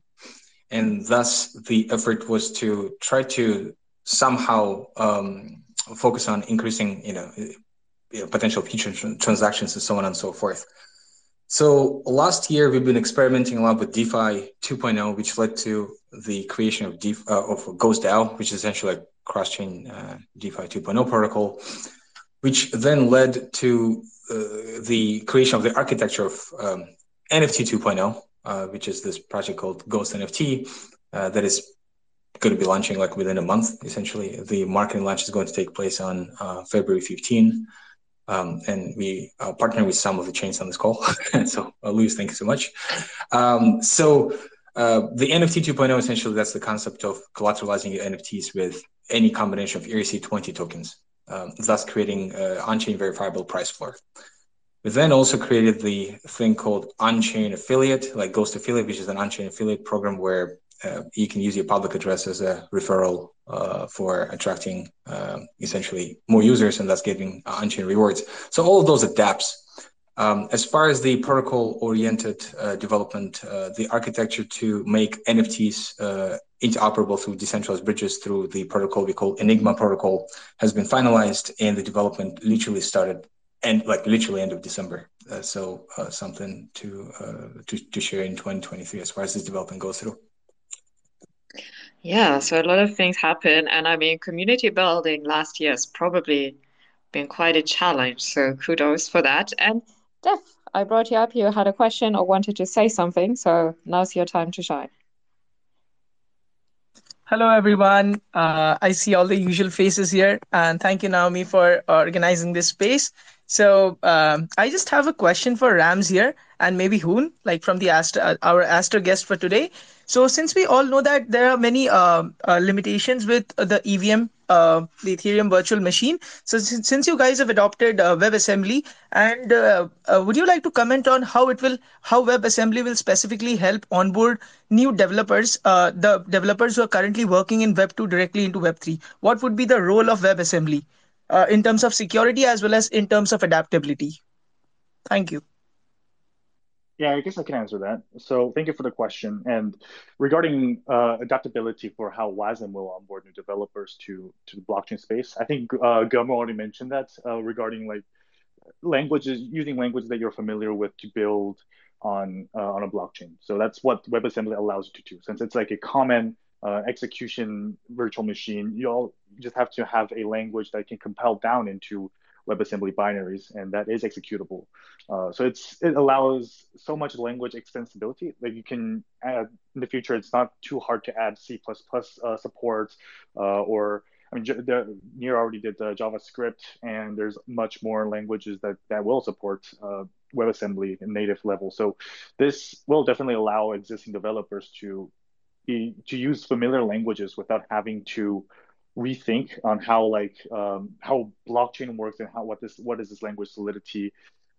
and thus the effort was to try to somehow um, focus on increasing, you know, you know, potential future tr- transactions and so on and so forth. So last year we've been experimenting a lot with DeFi 2.0, which led to the creation of DeFi, uh, of which is essentially a cross-chain uh, DeFi 2.0 protocol, which then led to uh, the creation of the architecture of um, NFT 2.0, uh, which is this project called Ghost NFT uh, that is going to be launching like within a month. Essentially, the marketing launch is going to take place on uh, February 15. Um, and we uh, partner with some of the chains on this call. so, uh, Luis, thank you so much. Um, so, uh, the NFT 2.0 essentially that's the concept of collateralizing your NFTs with any combination of ERC20 tokens, um, thus creating an on-chain verifiable price floor. We then also created the thing called on-chain affiliate, like Ghost Affiliate, which is an on-chain affiliate program where uh, you can use your public address as a referral uh, for attracting uh, essentially more users and thus getting on-chain rewards. So all of those dApps. Um, as far as the protocol-oriented uh, development, uh, the architecture to make NFTs uh, interoperable through decentralized bridges through the protocol we call Enigma protocol has been finalized, and the development literally started and like literally end of December. so something to, to to share in 2023 as far as this development goes through. Yeah, so a lot of things happen. And I mean, community building last year has probably been quite a challenge. So kudos for that. And Dev, I brought you up. You had a question or wanted to say something. So now's your time to shine. Hello, everyone. Uh, I see all the usual faces here. And thank you, Naomi, for organizing this space. So um, I just have a question for Rams here and maybe Hoon, like from the our Astar guest for today. So since we all know that there are many uh, uh, limitations with the EVM, uh, the Ethereum virtual machine, so since, since you guys have adopted uh, WebAssembly, and uh, uh, would you like to comment on how it will, how WebAssembly will specifically help onboard new developers, the developers who are currently working in Web 2 directly into Web 3? What would be the role of WebAssembly in terms of security as well as in terms of adaptability? Thank you. Yeah, I guess I can answer that. So thank you for the question. And regarding uh, adaptability for how WASM will onboard new developers to to the blockchain space, I think uh, Gilmo already mentioned that uh, regarding like languages, using languages that you're familiar with to build on uh, on a blockchain. So that's what WebAssembly allows you to do. Since it's like a common uh, execution virtual machine, you all just have to have a language that can compile down into WebAssembly binaries, and that is executable. Uh, so it's it allows so much language extensibility that you can add in the future. It's not too hard to add C++ uh, support uh, or I mean, the, Near already did the JavaScript, and there's much more languages that that will support uh, WebAssembly in native level. So this will definitely allow existing developers to be to use familiar languages without having to rethink on how like um, how blockchain works and how what this what is this language solidity.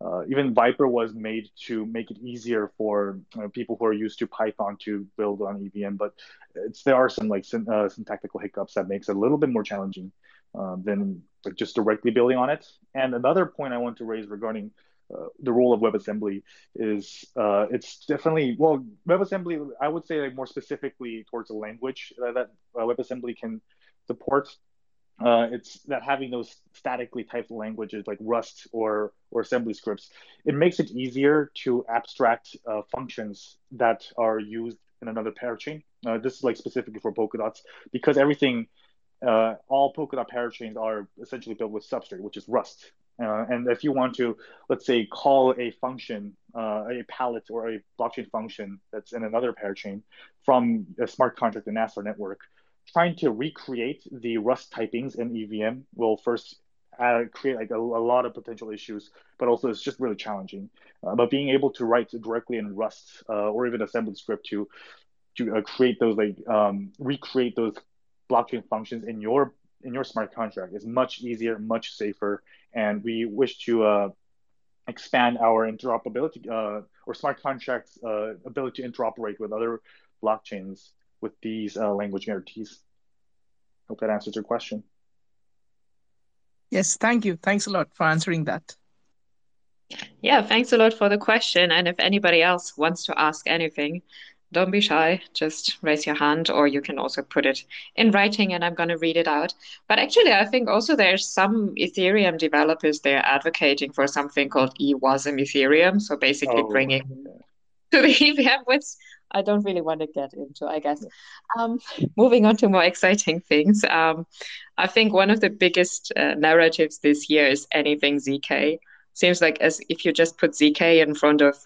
Uh, even Vyper was made to make it easier for uh, people who are used to Python to build on EVM, but there are some like uh, some technical hiccups that makes it a little bit more challenging um, than like, just directly building on it. And another point I want to raise regarding uh, the role of WebAssembly is uh, it's definitely well WebAssembly I would say like more specifically towards the language uh, that WebAssembly can support. Uh, it's that having those statically typed languages like Rust or or assembly scripts, it makes it easier to abstract uh, functions that are used in another parachain. Uh, this is like specifically for Polkadots because everything, uh, all Polkadot parachains are essentially built with Substrate, which is Rust. Uh, and if you want to, let's say, call a function, uh, a pallet or a blockchain function that's in another parachain from a smart contract in Astar network, trying to recreate the Rust typings in EVM will first uh, create like a, a, lot of potential issues, but also it's just really challenging. Uh, but being able to write directly in Rust uh, or even assembly script to to uh, create those like um, recreate those blockchain functions in your in your smart contract is much easier, much safer, and we wish to uh, expand our interoperability uh, or smart contracts ability to interoperate with other blockchains with these uh, language guarantees. Hope that answers your question. Yes, thank you. Thanks a lot for answering that. Yeah, thanks a lot for the question. And if anybody else wants to ask anything, don't be shy. Just raise your hand, or you can also put it in writing and I'm going to read it out. But actually, I think also there's some Ethereum developers they're advocating for something called EWASM Ethereum. So basically Oh, bringing to the EVM, which I don't really want to get into, I guess. Um, moving on to more exciting things. Um, I think one of the biggest uh, narratives this year is anything ZK. Seems like as if you just put ZK in front of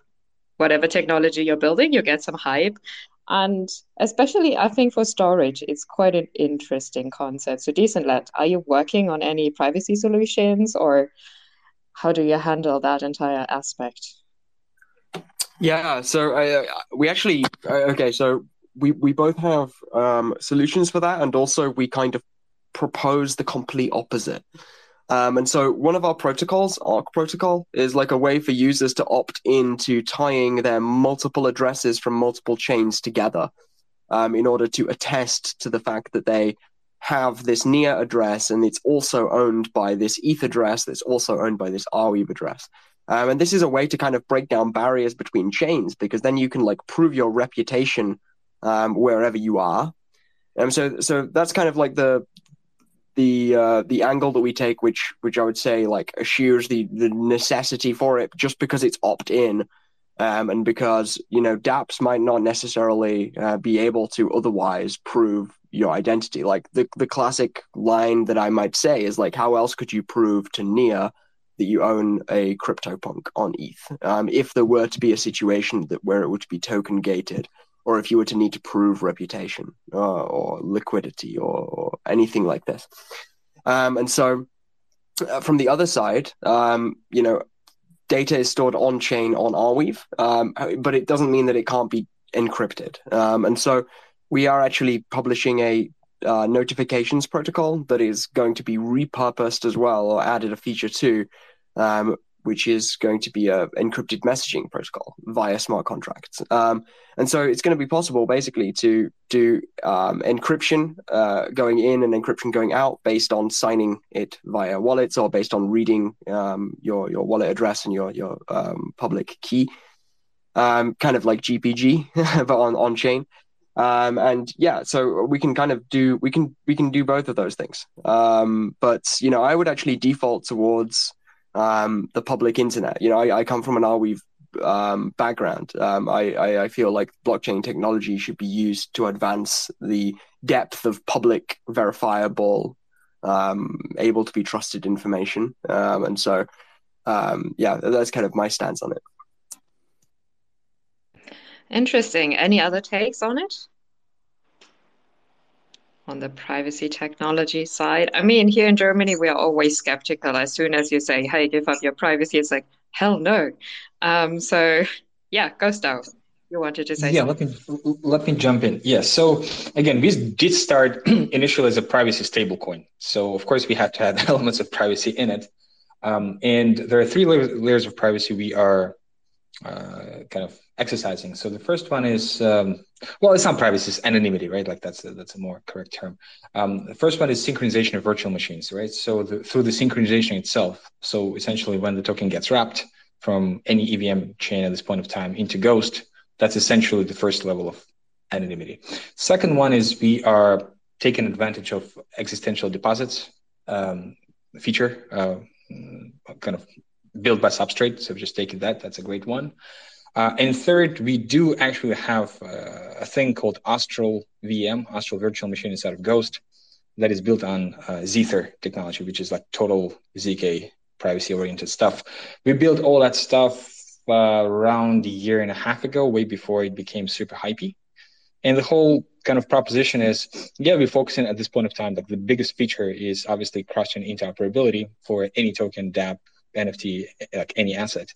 whatever technology you're building, you get some hype. And especially, I think for storage, it's quite an interesting concept. So, Decentland, are you working on any privacy solutions or how do you handle that entire aspect? Yeah, so uh, we actually uh, okay, so we we both have um, solutions for that, and also we kind of propose the complete opposite. Um, and so one of our protocols, Ark protocol, is like a way for users to opt into tying their multiple addresses from multiple chains together um, in order to attest to the fact that they have this near address and it's also owned by this ETH address that's also owned by this Arweave address. Um, and this is a way to kind of break down barriers between chains because then you can like prove your reputation um, wherever you are. Um, so so that's kind of like the the uh, the angle that we take, which which I would say like assures the the necessity for it just because it's opt in. Um, and because you know DApps might not necessarily uh, be able to otherwise prove your identity. Like the the classic line that I might say is like, how else could you prove to Near that you own a CryptoPunk on ETH? Um, if there were to be a situation that where it would be token gated, or if you were to need to prove reputation uh, or liquidity or, or, anything like this. Um, and so, uh, from the other side, um, you know, data is stored on chain on Arweave, um, but it doesn't mean that it can't be encrypted. Um, and so, we are actually publishing a uh, notifications protocol that is going to be repurposed as well or added a feature to, um, which is going to be a encrypted messaging protocol via smart contracts. Um, and so it's going to be possible basically to do um, encryption uh, going in and encryption going out based on signing it via wallets or based on reading um, your your wallet address and your your um, public key, um, kind of like GPG but on on chain. Um, and yeah, so we can kind of do we can we can do both of those things. Um, but you know, I would actually default towards um, the public internet. You know, I, I come from an Arweave um, background. Um, I, I, I feel like blockchain technology should be used to advance the depth of public, verifiable, um, able to be trusted information. Um, and so, um, yeah, that's kind of my stance on it. Interesting. Any other takes on it? On the privacy technology side? I mean, here in Germany, we are always skeptical. As soon as you say, hey, give up your privacy, it's like, hell no. Um, so, yeah, Gustav, you wanted to say yeah, something. let me let me jump in. Yeah, so again, we did start initially as a privacy stablecoin. So of course we had to have elements of privacy in it, um, and there are three layers, layers of privacy we are uh, kind of exercising. So the first one is um, well, it's not privacy, it's anonymity, right? Like that's a, that's a more correct term. Um, the first one is synchronization of virtual machines, right? So the, through the synchronization itself. So essentially, when the token gets wrapped from any EVM chain at this point of time into Ghost, that's essentially the first level of anonymity. Second one is we are taking advantage of existential deposits um, feature, uh, kind of built by Substrate. So just taking that, that's a great one. Uh, and third, we do actually have uh, a thing called Astral VM, Astral Virtual Machine inside of Ghost, that is built on uh, technology, which is like total ZK privacy oriented stuff. We built all that stuff uh, around a year and a half ago, way before it became super hypey. And the whole kind of proposition is, yeah, we're focusing at this point of time. Like the biggest feature is obviously cross-chain interoperability for any token, DApp, NFT, like any asset.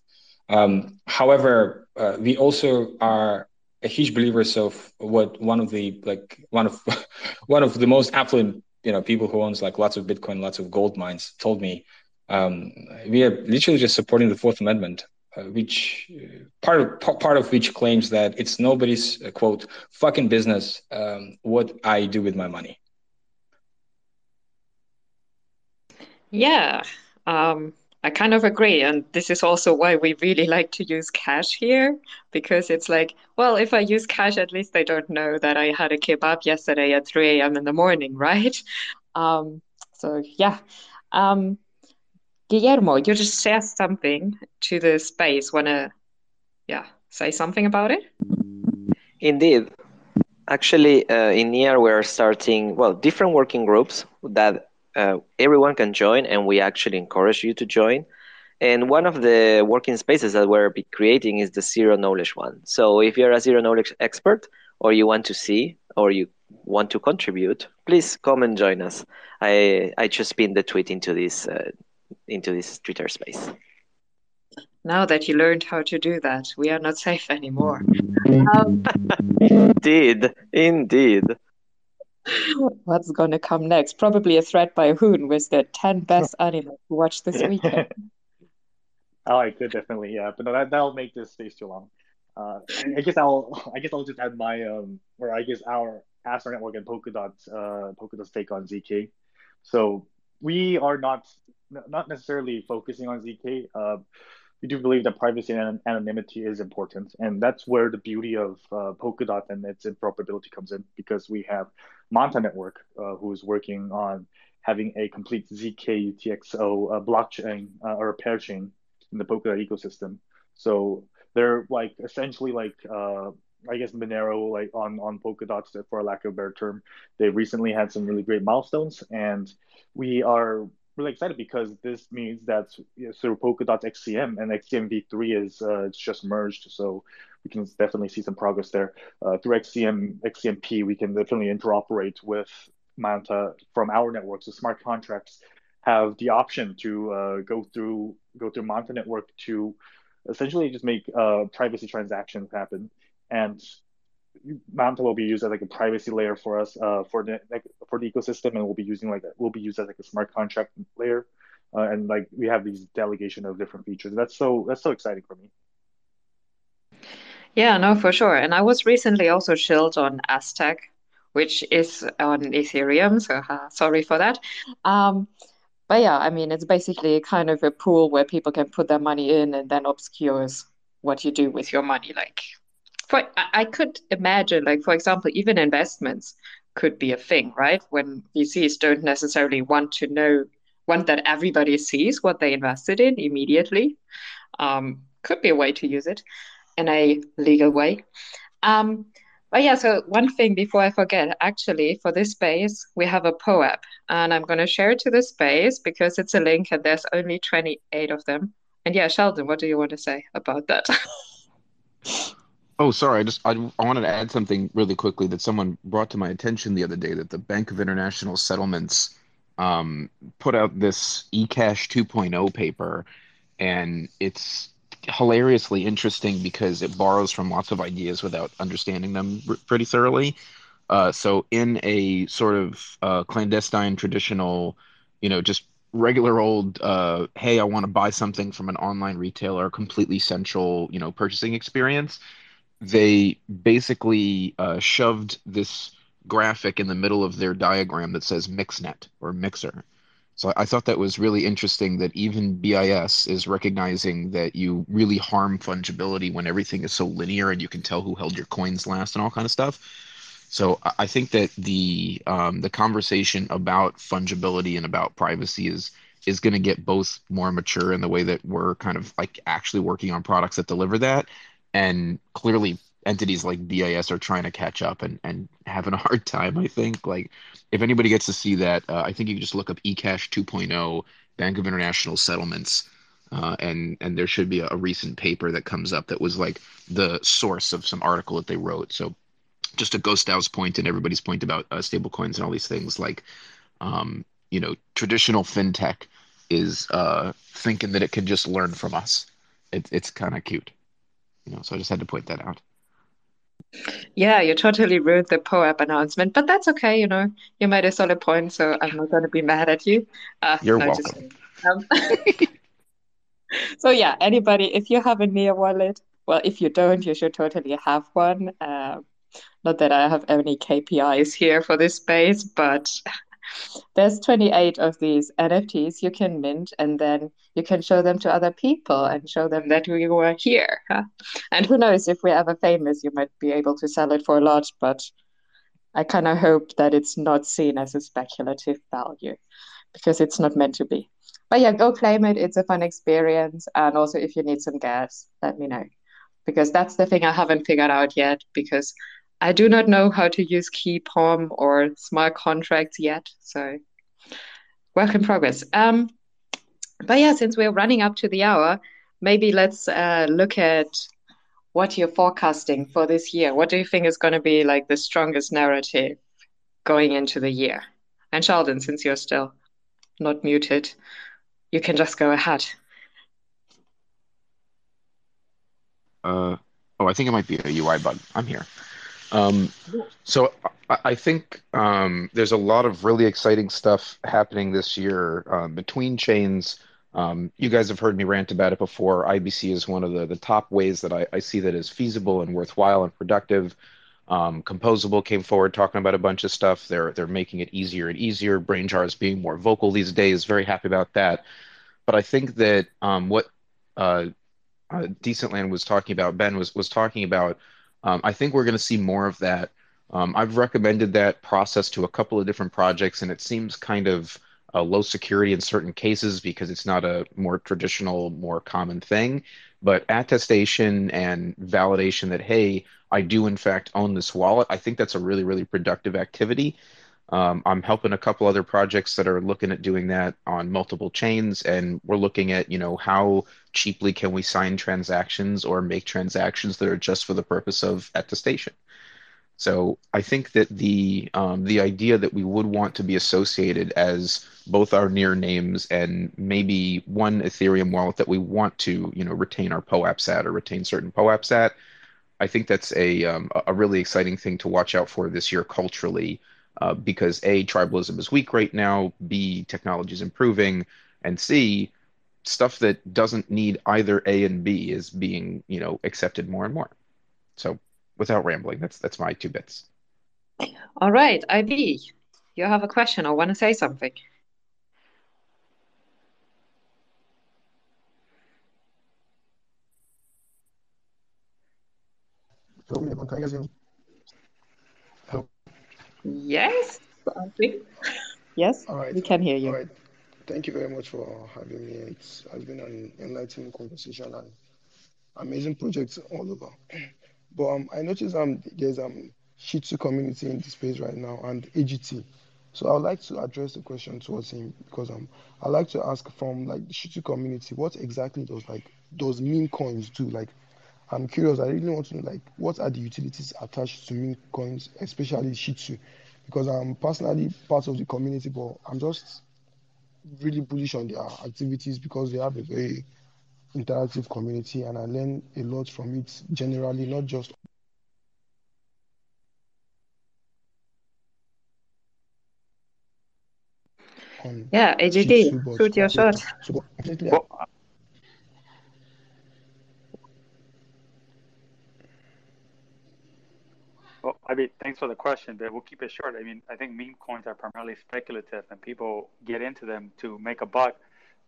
Um, however, uh, we also are a huge believers of what one of the like one of one of the most affluent you know people who owns like lots of Bitcoin, lots of gold mines told me. Um, we are literally just supporting the Fourth Amendment, uh, which uh, part of part of which claims that it's nobody's uh, quote fucking business um, what I do with my money. Yeah, um, I kind of agree. And this is also why we really like to use cash here, because it's like, well, if I use cash, at least they don't know that I had a kebab yesterday at 3 a.m. in the morning, right? Um, so, yeah. Um, Guillermo, you just said something to the space. Wanna, yeah, say something about it? Indeed. Actually, uh, in NEAR, we're starting, well, different working groups that uh, everyone can join, and we actually encourage you to join. And one of the working spaces that we're creating is the zero knowledge one. So if you're a zero knowledge expert, or you want to see, or you want to contribute, please come and join us. I I just pinned the tweet into this uh, into this Twitter space. Now that you learned how to do that, we are not safe anymore. Um, indeed, indeed. What's gonna come next? Probably a threat by Hoon with the 10 best anime to watch this weekend. oh, I could definitely, yeah, but no, that that'll make this space too long. Uh, I guess I'll, I guess I'll just add my, um, or I guess our Astar Network and Polkadot, uh, Polkadot's take on ZK. So we are not, not necessarily focusing on ZK. Uh, we do believe that privacy and anonymity is important, and that's where the beauty of uh, Polkadot and its interoperability comes in, because we have Manta Network, uh, who is working on having a complete ZK UTXO uh, blockchain uh, or a chain in the Polkadot ecosystem. So they're like essentially like uh, I guess Monero like on on Polkadot for a lack of a better term. They recently had some really great milestones, and we are really excited because this means that you know, through Polkadot XCM and XCM v3 is uh, it's just merged, so we can definitely see some progress there. Uh, through XCM XCMP, we can definitely interoperate with Manta from our network. So smart contracts have the option to uh, go through go through Manta network to essentially just make uh, privacy transactions happen, and Manta will be used as like a privacy layer for us uh, for the like, for the ecosystem, and we'll be using like we'll be used as like a smart contract layer, uh, and like we have these delegation of different features. That's so that's so exciting for me. Yeah, no, for sure. And I was recently also shilled on Aztec, which is on Ethereum. So uh, sorry for that. Um, but yeah, I mean, it's basically kind of a pool where people can put their money in and then obscures what you do with your money. Like for I could imagine, like for example, even investments could be a thing, right? When VCs don't necessarily want to know, want that everybody sees what they invested in immediately. Um, could be a way to use it in a legal way. Um, but yeah, so one thing before I forget, actually, for this space, we have a POAP, and I'm going to share it to the space because it's a link and there's only 28 of them. And yeah, Sheldon, what do you want to say about that? Oh, sorry. I just I, I wanted to add something really quickly that someone brought to my attention the other day that the Bank of International Settlements um, put out this eCash 2.0 paper, and it's hilariously interesting because it borrows from lots of ideas without understanding them r- pretty thoroughly. Uh, so, in a sort of uh, clandestine, traditional, you know, just regular old, uh, hey, I want to buy something from an online retailer, completely central, you know, purchasing experience they basically uh, shoved this graphic in the middle of their diagram that says mixnet or mixer. So I thought that was really interesting that even BIS is recognizing that you really harm fungibility when everything is so linear and you can tell who held your coins last and all kind of stuff. So I think that the um, the conversation about fungibility and about privacy is is going to get both more mature in the way that we're kind of like actually working on products that deliver that, and clearly entities like BIS are trying to catch up and, and having a hard time. I think like if anybody gets to see that, uh, I think you can just look up eCash 2.0 Bank of International Settlements, uh, and and there should be a, a, recent paper that comes up that was like the source of some article that they wrote. So just to Gostow's point and everybody's point about uh, stable coins and all these things, like um, you know, traditional fintech is uh, thinking that it can just learn from us. It, it's kind of cute. You know, so I just had to point that out. Yeah, you totally ruined the POAP announcement, but that's okay. You know, you made a solid point, so I'm not going to be mad at you. Uh, You're no, welcome. Um, so yeah, anybody, if you have a Near wallet, well, if you don't, you should totally have one. Um, not that I have any KPIs here for this space, but there's 28 of these NFTs you can mint, and then you can show them to other people and show them that we were here. Huh? And who knows, if we're ever famous, you might be able to sell it for a lot, but I kind of hope that it's not seen as a speculative value because it's not meant to be. But yeah, go claim it. It's a fun experience. And also, if you need some gas, let me know because that's the thing I haven't figured out yet because I do not know how to use KeyPom or smart contracts yet. So work in progress. Um, but yeah, since we're running up to the hour, maybe let's uh, look at what you're forecasting for this year. What do you think is going to be like the strongest narrative going into the year? And Sheldon, since you're still not muted, you can just go ahead. Uh, oh, I think it might be a UI bug. I'm here. Um, so I, I think um, there's a lot of really exciting stuff happening this year um, between chains. Um, you guys have heard me rant about it before. IBC is one of the, the top ways that I, I see that is feasible and worthwhile and productive. Um, Composable came forward talking about a bunch of stuff. They're they're making it easier and easier. BrainJar is being more vocal these days. Very happy about that. But I think that um, what uh, uh, Decentland was talking about, Ben was was talking about. Um, I think we're going to see more of that. Um, I've recommended that process to a couple of different projects, and it seems kind of uh, low security in certain cases because it's not a more traditional, more common thing. But attestation and validation that hey, I do in fact own this wallet, I think that's a really really productive activity. Um, I'm helping a couple other projects that are looking at doing that on multiple chains, and we're looking at, you know, how cheaply can we sign transactions or make transactions that are just for the purpose of attestation. So I think that the um, the idea that we would want to be associated as both our near names and maybe one Ethereum wallet that we want to, you know, retain our POAPs at or retain certain POAPs at, I think that's a um, a really exciting thing to watch out for this year culturally uh, because A, tribalism is weak right now, B, technology is improving, and C, stuff that doesn't need either A and B is being, you know, accepted more and more. So without rambling, that's that's my two bits. All right, IB, you have a question or want to say something? Hello, everyone. Can you guys hear me? Hello. Yes, I think. Yes, All right. we can hear you. right. Thank you very much for having me. It's has been an enlightening conversation and amazing projects all over. But um, I noticed um there's um Shitzu community in the space right now and AGT. So I would like to address the question towards him because um I like to ask from like the Shitzu community what exactly does like those meme coins do? Like I'm curious. I really want to know like what are the utilities attached to meme coins, especially Shitzu, because I'm personally part of the community, but I'm just really bullish on their activities because they have a very interactive community and I learn a lot from it generally, not just Yeah, Shih AGT, Tzu, shoot your as shot. So Well, I mean, thanks for the question, but we'll keep it short. I mean, I think meme coins are primarily speculative, and people get into them to make a buck.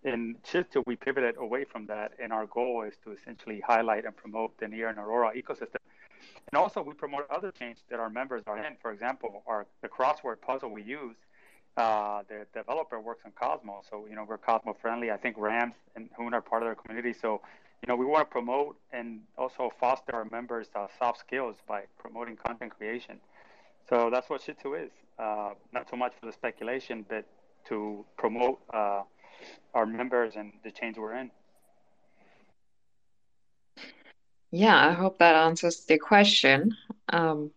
And just till we pivoted away from that, and our goal is to essentially highlight and promote the Near and Aurora ecosystem. And also, we promote other chains that our members are in. For example, our the crossword puzzle we use, uh, the developer works on Cosmos, so you know we're Cosmo friendly. I think Rams and Hoon are part of their community, so you know we want to promote and also foster our members' uh, soft skills by promoting content creation. So that's what Shih is. Uh, not so much for the speculation, but to promote uh, our members and the chains we're in. Yeah, I hope that answers the question. Um,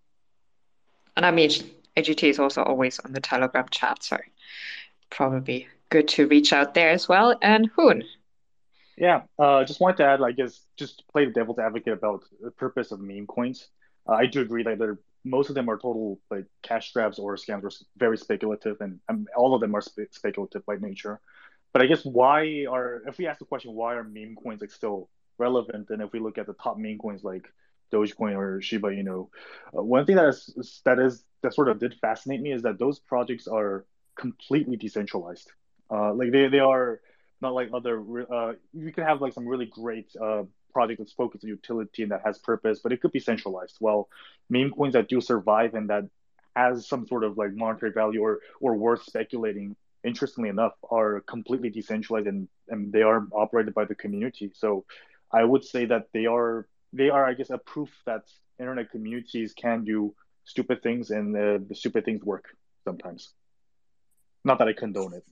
and I mean, AGT is also always on the Telegram chat, so probably good to reach out there as well. And Hoon, Yeah, uh, just wanted to add, I guess, just play the devil's advocate about the purpose of meme coins. Uh, I do agree that most of them are total like cash grabs or scams, or very speculative, and um, all of them are spe speculative by nature. but I guess why are if we ask the question why are meme coins like still relevant, and if we look at the top meme coins like Dogecoin or Shiba Inu, uh, one thing that is that is that sort of did fascinate me is that those projects are completely decentralized. Uh, like they they are not like other. Uh, you can have like some really great uh, project that's focused on utility and that has purpose, but it could be centralized. Well, meme coins that do survive and that has some sort of like monetary value or or worth speculating interestingly enough are completely decentralized and, and they are operated by the community so i would say that they are they are i guess a proof that internet communities can do stupid things and uh, the stupid things work sometimes not that i condone it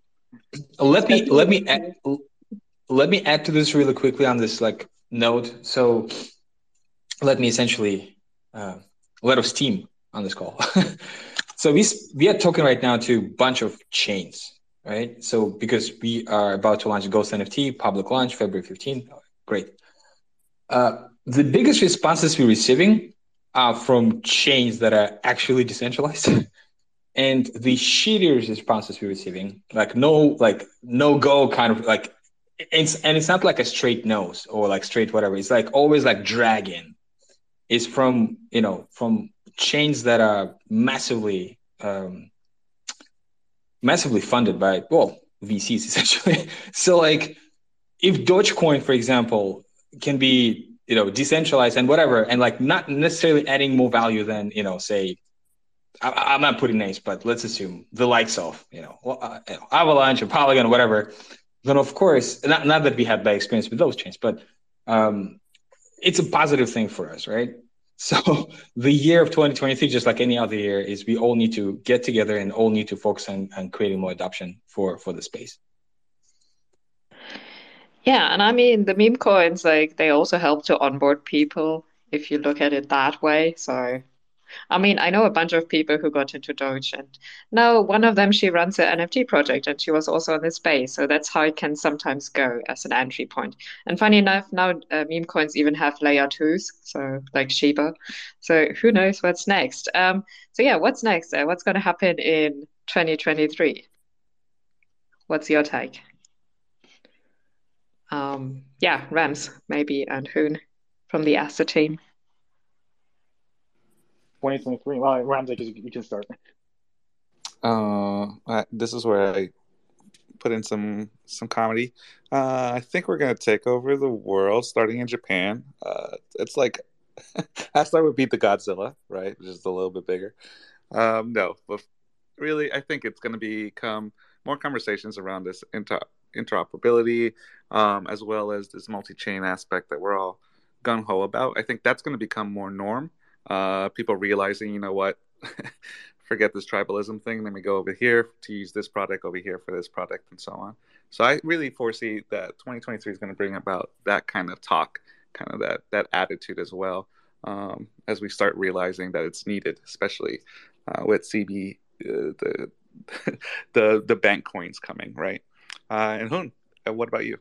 let me let me add, let me add to this really quickly on this like note so let me essentially uh, let us steam on this call. so we we are talking right now to a bunch of chains, right? So because we are about to launch Ghost NFT public launch February 15th. Great. Uh, the biggest responses we're receiving are from chains that are actually decentralized. and the shittiest responses we're receiving, like no, like no go kind of like it's and it's not like a straight nose or like straight whatever. It's like always like dragging. It's from you know from chains that are massively um, massively funded by well VCs essentially. so like if Dogecoin, for example, can be you know decentralized and whatever, and like not necessarily adding more value than you know say I, am not putting names, but let's assume the likes of you know, uh, Avalanche or Polygon or whatever. Then of course, not not that we had bad experience with those chains, but um, it's a positive thing for us, right? So the year of 2023, just like any other year, is we all need to get together and all need to focus on, on creating more adoption for for the space. Yeah, and I mean the meme coins, like they also help to onboard people if you look at it that way. So I mean, I know a bunch of people who got into Doge, and now one of them she runs an NFT project, and she was also in the space. So that's how it can sometimes go as an entry point. And funny enough, now uh, meme coins even have layer twos, so like Shiba. So who knows what's next? Um, so yeah, what's next? Uh, what's going to happen in 2023? What's your take? Um, yeah, Rams maybe and Hoon from the Astar team. 2023. Well, Ramsey, you can start. Uh, I, this is where I put in some some comedy. Uh, I think we're gonna take over the world, starting in Japan. Uh, it's like Astar would beat the Godzilla, right? Just a little bit bigger. Um, no, but really, I think it's gonna become more conversations around this inter- interoperability, um, as well as this multi-chain aspect that we're all gung ho about. I think that's to become more norm uh, people realizing, you know what, forget this tribalism thing. Let me go over here to use this product over here for this product and so on. So I really foresee that 2023 is going to bring about that kind of talk, kind of that that attitude as well, um, as we start realizing that it's needed, especially uh, with CB uh, the the the bank coins coming, right? Uh, and Hoon, uh, what about you?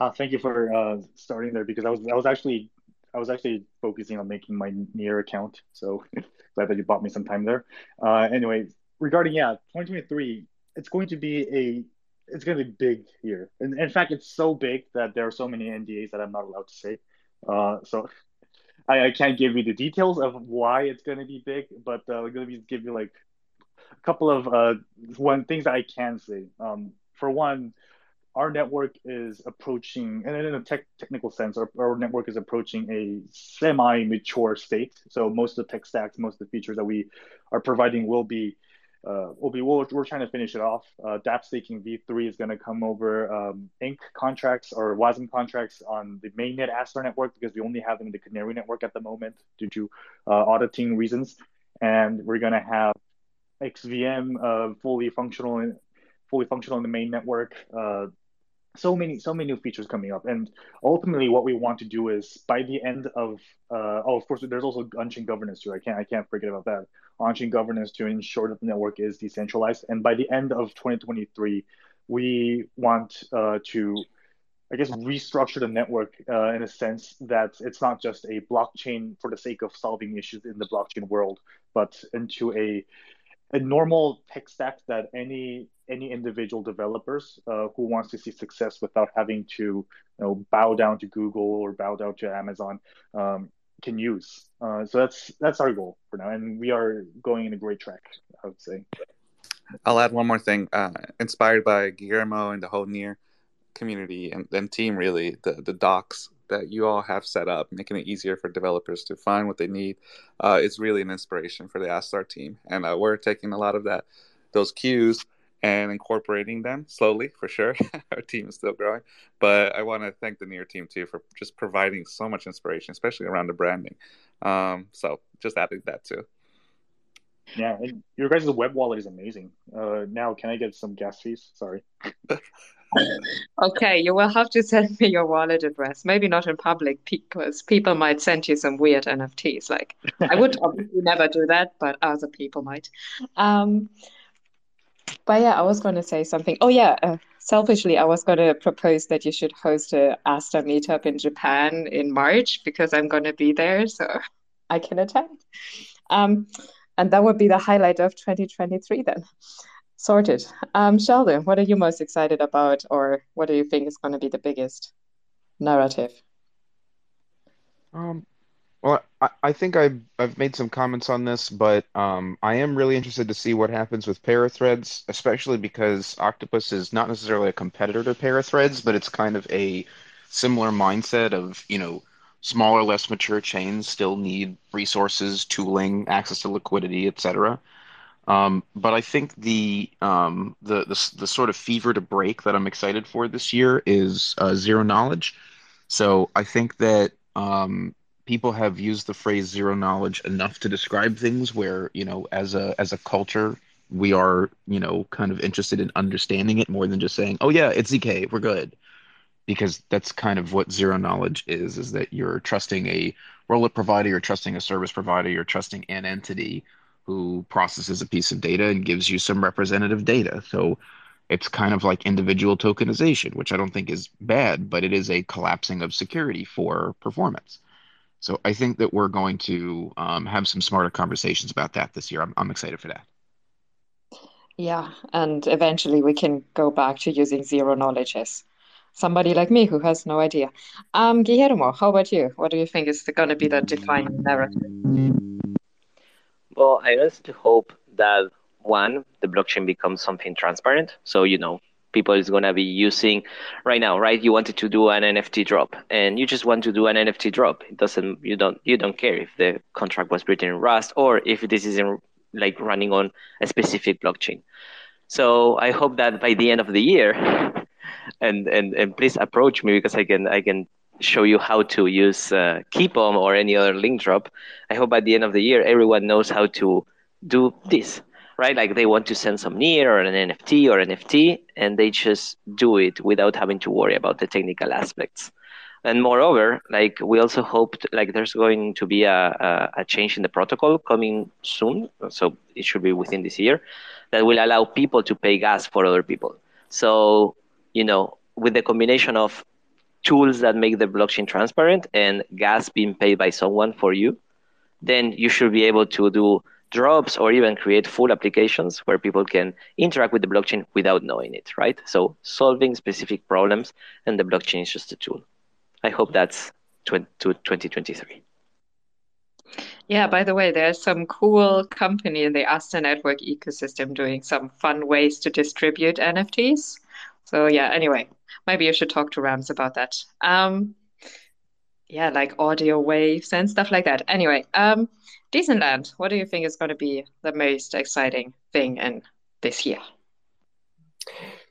Uh, thank you for uh, starting there because I was I was actually I was actually focusing on making my near account. So glad that you bought me some time there. Uh, anyway, regarding yeah, 2023, it's going to be a it's going to be big here. And in fact, it's so big that there are so many NDAs that I'm not allowed to say. Uh, so I, I, can't give you the details of why it's going to be big, but uh, I'm going to give you like a couple of uh, one things that I can say. Um, for one, our network is approaching, and in a tech, technical sense, our, our network is approaching a semi-mature state. So most of the tech stacks, most of the features that we are providing will be, uh, will be. We'll, we're trying to finish it off. Uh, DApp staking v3 is going to come over um, Ink contracts or WASM contracts on the mainnet Astar network because we only have them in the Canary network at the moment due to uh, auditing reasons, and we're going to have XVM uh, fully functional fully functional in the main network. Uh, so many so many new features coming up. And ultimately what we want to do is by the end of uh, oh of course there's also on-chain governance too. I can't i can't forget about that. On-chain governance to ensure that the network is decentralized. And by the end of 2023 we want uh, to i guess restructure the network uh, in a sense that it's not just a blockchain for the sake of solving issues in the blockchain world but into a a normal tech stack that any any individual developers uh, who wants to see success without having to you know bow down to Google or bow down to Amazon um, can use. Uh, so that's that's our goal for now, and we are going in a great track. I would say. I'll add one more thing. Uh, inspired by Guillermo and the whole Near community and, and team, really, the the docs that you all have set up, making it easier for developers to find what they need, uh, is really an inspiration for the Astar team, and uh, we're taking a lot of that those cues and incorporating them slowly for sure. Our team is still growing, but I want to thank the Near team too for just providing so much inspiration, especially around the branding. Um, so just adding that too. Yeah, and your guys' web wallet is amazing. Uh, now, can I get some gas fees? Sorry. okay, you will have to send me your wallet address. Maybe not in public because people might send you some weird NFTs. Like I would obviously never do that, but other people might. Um, but yeah, I was going to say something. Oh yeah, uh, selfishly, I was going to propose that you should host a Astar meetup in Japan in March because I'm going to be there, so I can attend. Um, and that would be the highlight of 2023 then. Sorted. Um, Sheldon, what are you most excited about, or what do you think is going to be the biggest narrative? Um, well, I, I think I've I've made some comments on this, but um, I am really interested to see what happens with Parathreads, especially because Octopus is not necessarily a competitor to Parathreads, but it's kind of a similar mindset of, you know, smaller, less mature chains still need resources, tooling, access to liquidity, etc. Um, but I think the, um, the the the sort of fever to break that I'm excited for this year is uh, zero knowledge. So I think that um, people have used the phrase zero knowledge enough to describe things where you know as a as a culture we are you know kind of interested in understanding it more than just saying oh yeah it's zk we're good. Because that's kind of what zero knowledge is is that you're trusting a rollup provider you're trusting a service provider you're trusting an entity who processes a piece of data and gives you some representative data. So it's kind of like individual tokenization which i don't think is bad but it is a collapsing of security for performance so I think that we're going to um, have some smarter conversations about that this year. I'm, I'm excited for that. Yeah, and eventually we can go back to using zero knowledge as somebody like me who has no idea. Um, Guillermo, how about you? What do you think is going to be the defining narrative? Well, I just hope that one, the blockchain becomes something transparent. So, you know, people is going to be using right now right? You wanted to do an nft drop and you just want to do an nft drop. It doesn't you don't you don't care if the contract was written in rust or if this is in, like running on a specific blockchain. So i hope that by the end of the year and and and please approach me because i can i can show you how to use uh, Keypom or any other link drop. I hope by the end of the year everyone knows how to do this right? Like they want to send some near or an NFT or NFT, and they just do it without having to worry about the technical aspects. And moreover, like we also hoped, like there's going to be a, a, a change in the protocol coming soon, so it should be within this year, that will allow people to pay gas for other people. So, you know, with the combination of tools that make the blockchain transparent and gas being paid by someone for you, then you should be able to do drops or even create full applications where people can interact with the blockchain without knowing it, right? So solving specific problems and the blockchain is just a tool. I hope that's to 2023. Yeah, by the way, there's some cool company in the Astar Network ecosystem doing some fun ways to distribute NFTs. So yeah, anyway, maybe you should talk to Rams about that. Um, yeah, like audio waves and stuff like that. Anyway, um, Decentland, what do you think is going to be the most exciting thing in this year?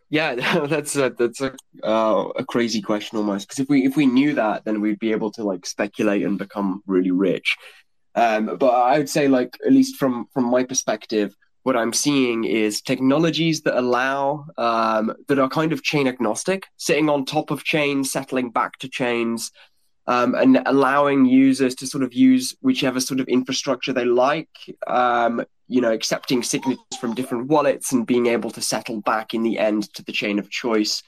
Yeah, that's a, that's a uh, a crazy question almost because if we if we knew that, then we'd be able to like speculate and become really rich. Um, but I would say, like at least from from my perspective, what I'm seeing is technologies that allow um, that are kind of chain agnostic, sitting on top of chains, settling back to chains, um, and allowing users to sort of use whichever sort of infrastructure they like. Um, you know, accepting signatures from different wallets and being able to settle back in the end to the chain of choice.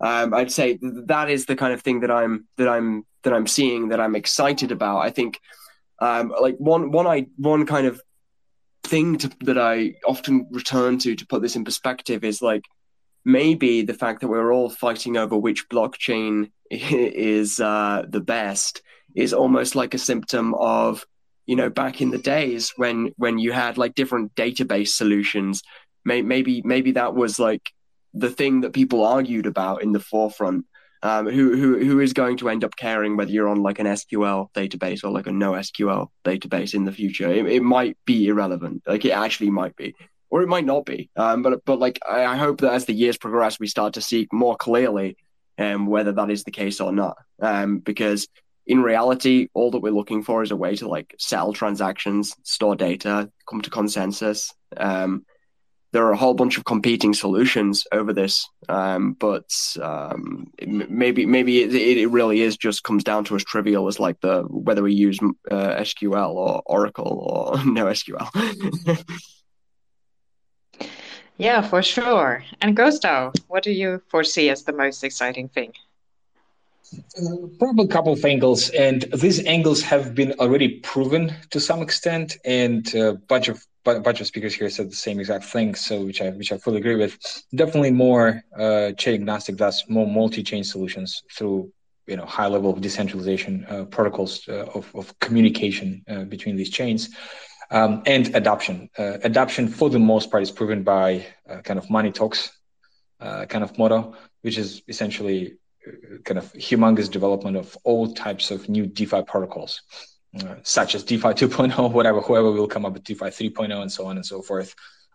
Um, I'd say that is the kind of thing that I'm that I'm that I'm seeing that I'm excited about. I think um, like one one I one kind of thing to, that I often return to to put this in perspective is like maybe the fact that we're all fighting over which blockchain is uh, the best is almost like a symptom of you know back in the days when when you had like different database solutions maybe maybe that was like the thing that people argued about in the forefront um, who who who is going to end up caring whether you're on like an SQL database or like a no SQL database in the future? It, it might be irrelevant. Like it actually might be, or it might not be. Um, but but like I, I hope that as the years progress, we start to see more clearly um, whether that is the case or not. Um, because in reality, all that we're looking for is a way to like sell transactions, store data, come to consensus. Um, there are a whole bunch of competing solutions over this, um, but um, maybe maybe it, it really is just comes down to as trivial as like the whether we use uh, SQL or Oracle or no SQL. yeah, for sure. And Gustav, what do you foresee as the most exciting thing? Uh, probably a couple of angles, and these angles have been already proven to some extent, and a bunch of a bunch of speakers here said the same exact thing, so which I which I fully agree with. Definitely more uh, chain agnostic, thus more multi-chain solutions through you know high level of decentralization uh, protocols uh, of of communication uh, between these chains. Um, and adoption. Uh, adoption, for the most part, is proven by kind of money talks kind of model, which is essentially kind of humongous development of all types of new DeFi protocols, uh, such as DeFi 2.0, whatever, whoever will come up with DeFi 3.0, and so on and so forth,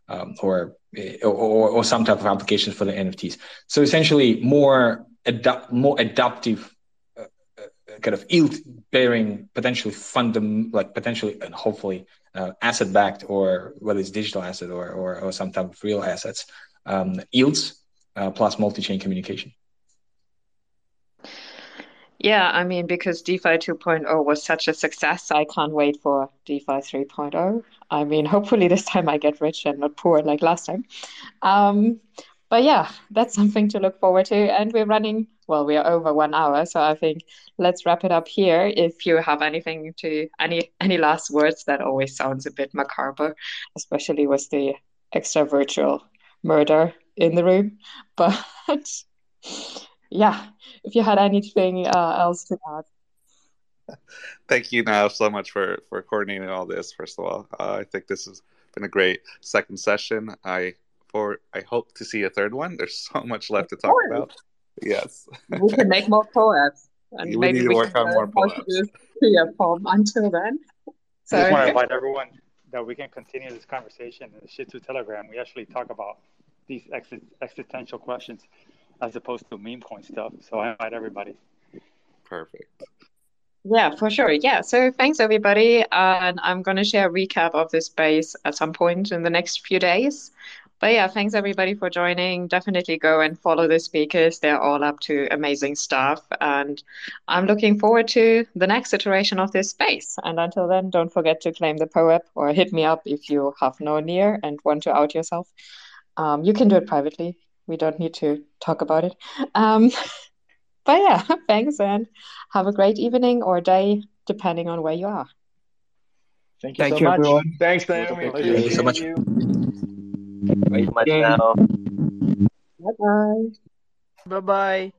um, or, or, or some type of applications for the NFTs. So essentially, more adapt, more adaptive, uh, uh, kind of yield-bearing, potentially fundam, like potentially and hopefully uh, asset-backed, or whether it's digital asset or or, or some type of real assets, um, yields uh, plus multi-chain communication. Yeah, I mean, because DeFi 2.0 was such a success, I can't wait for DeFi 3.0. I mean, hopefully this time I get rich and not poor like last time. Um, but yeah, that's something to look forward to. And we're running, well, we are over one hour, so I think let's wrap it up here. If you have anything to any any last words, that always sounds a bit macabre, especially with the extra virtual murder in the room. But yeah, if you had anything uh, else to add. Thank you, now so much for for coordinating all this. First of all, uh, I think this has been a great second session. I for I hope to see a third one. There's so much left to talk about. Yes, we can make more poems, and we maybe need to we work on more poems. a poem until then. So I just want to invite everyone that we can continue this conversation in the Shitzu Telegram. We actually talk about these ex- existential questions as opposed to meme coin stuff. So I invite everybody. Perfect. Yeah, for sure. Yeah. So thanks everybody. And I'm gonna share a recap of this space at some point in the next few days. But yeah, thanks everybody for joining. Definitely go and follow the speakers. They're all up to amazing stuff. And I'm looking forward to the next iteration of this space. And until then, don't forget to claim the POAP or hit me up if you have no near and want to out yourself. Um, you can do it privately we don't need to talk about it. Um, but yeah, thanks and have a great evening or day, depending on where you are. Thank you Thank so you, much. Everyone. Thanks, Naomi. Thank you so much. Very much now. Bye bye. Bye bye.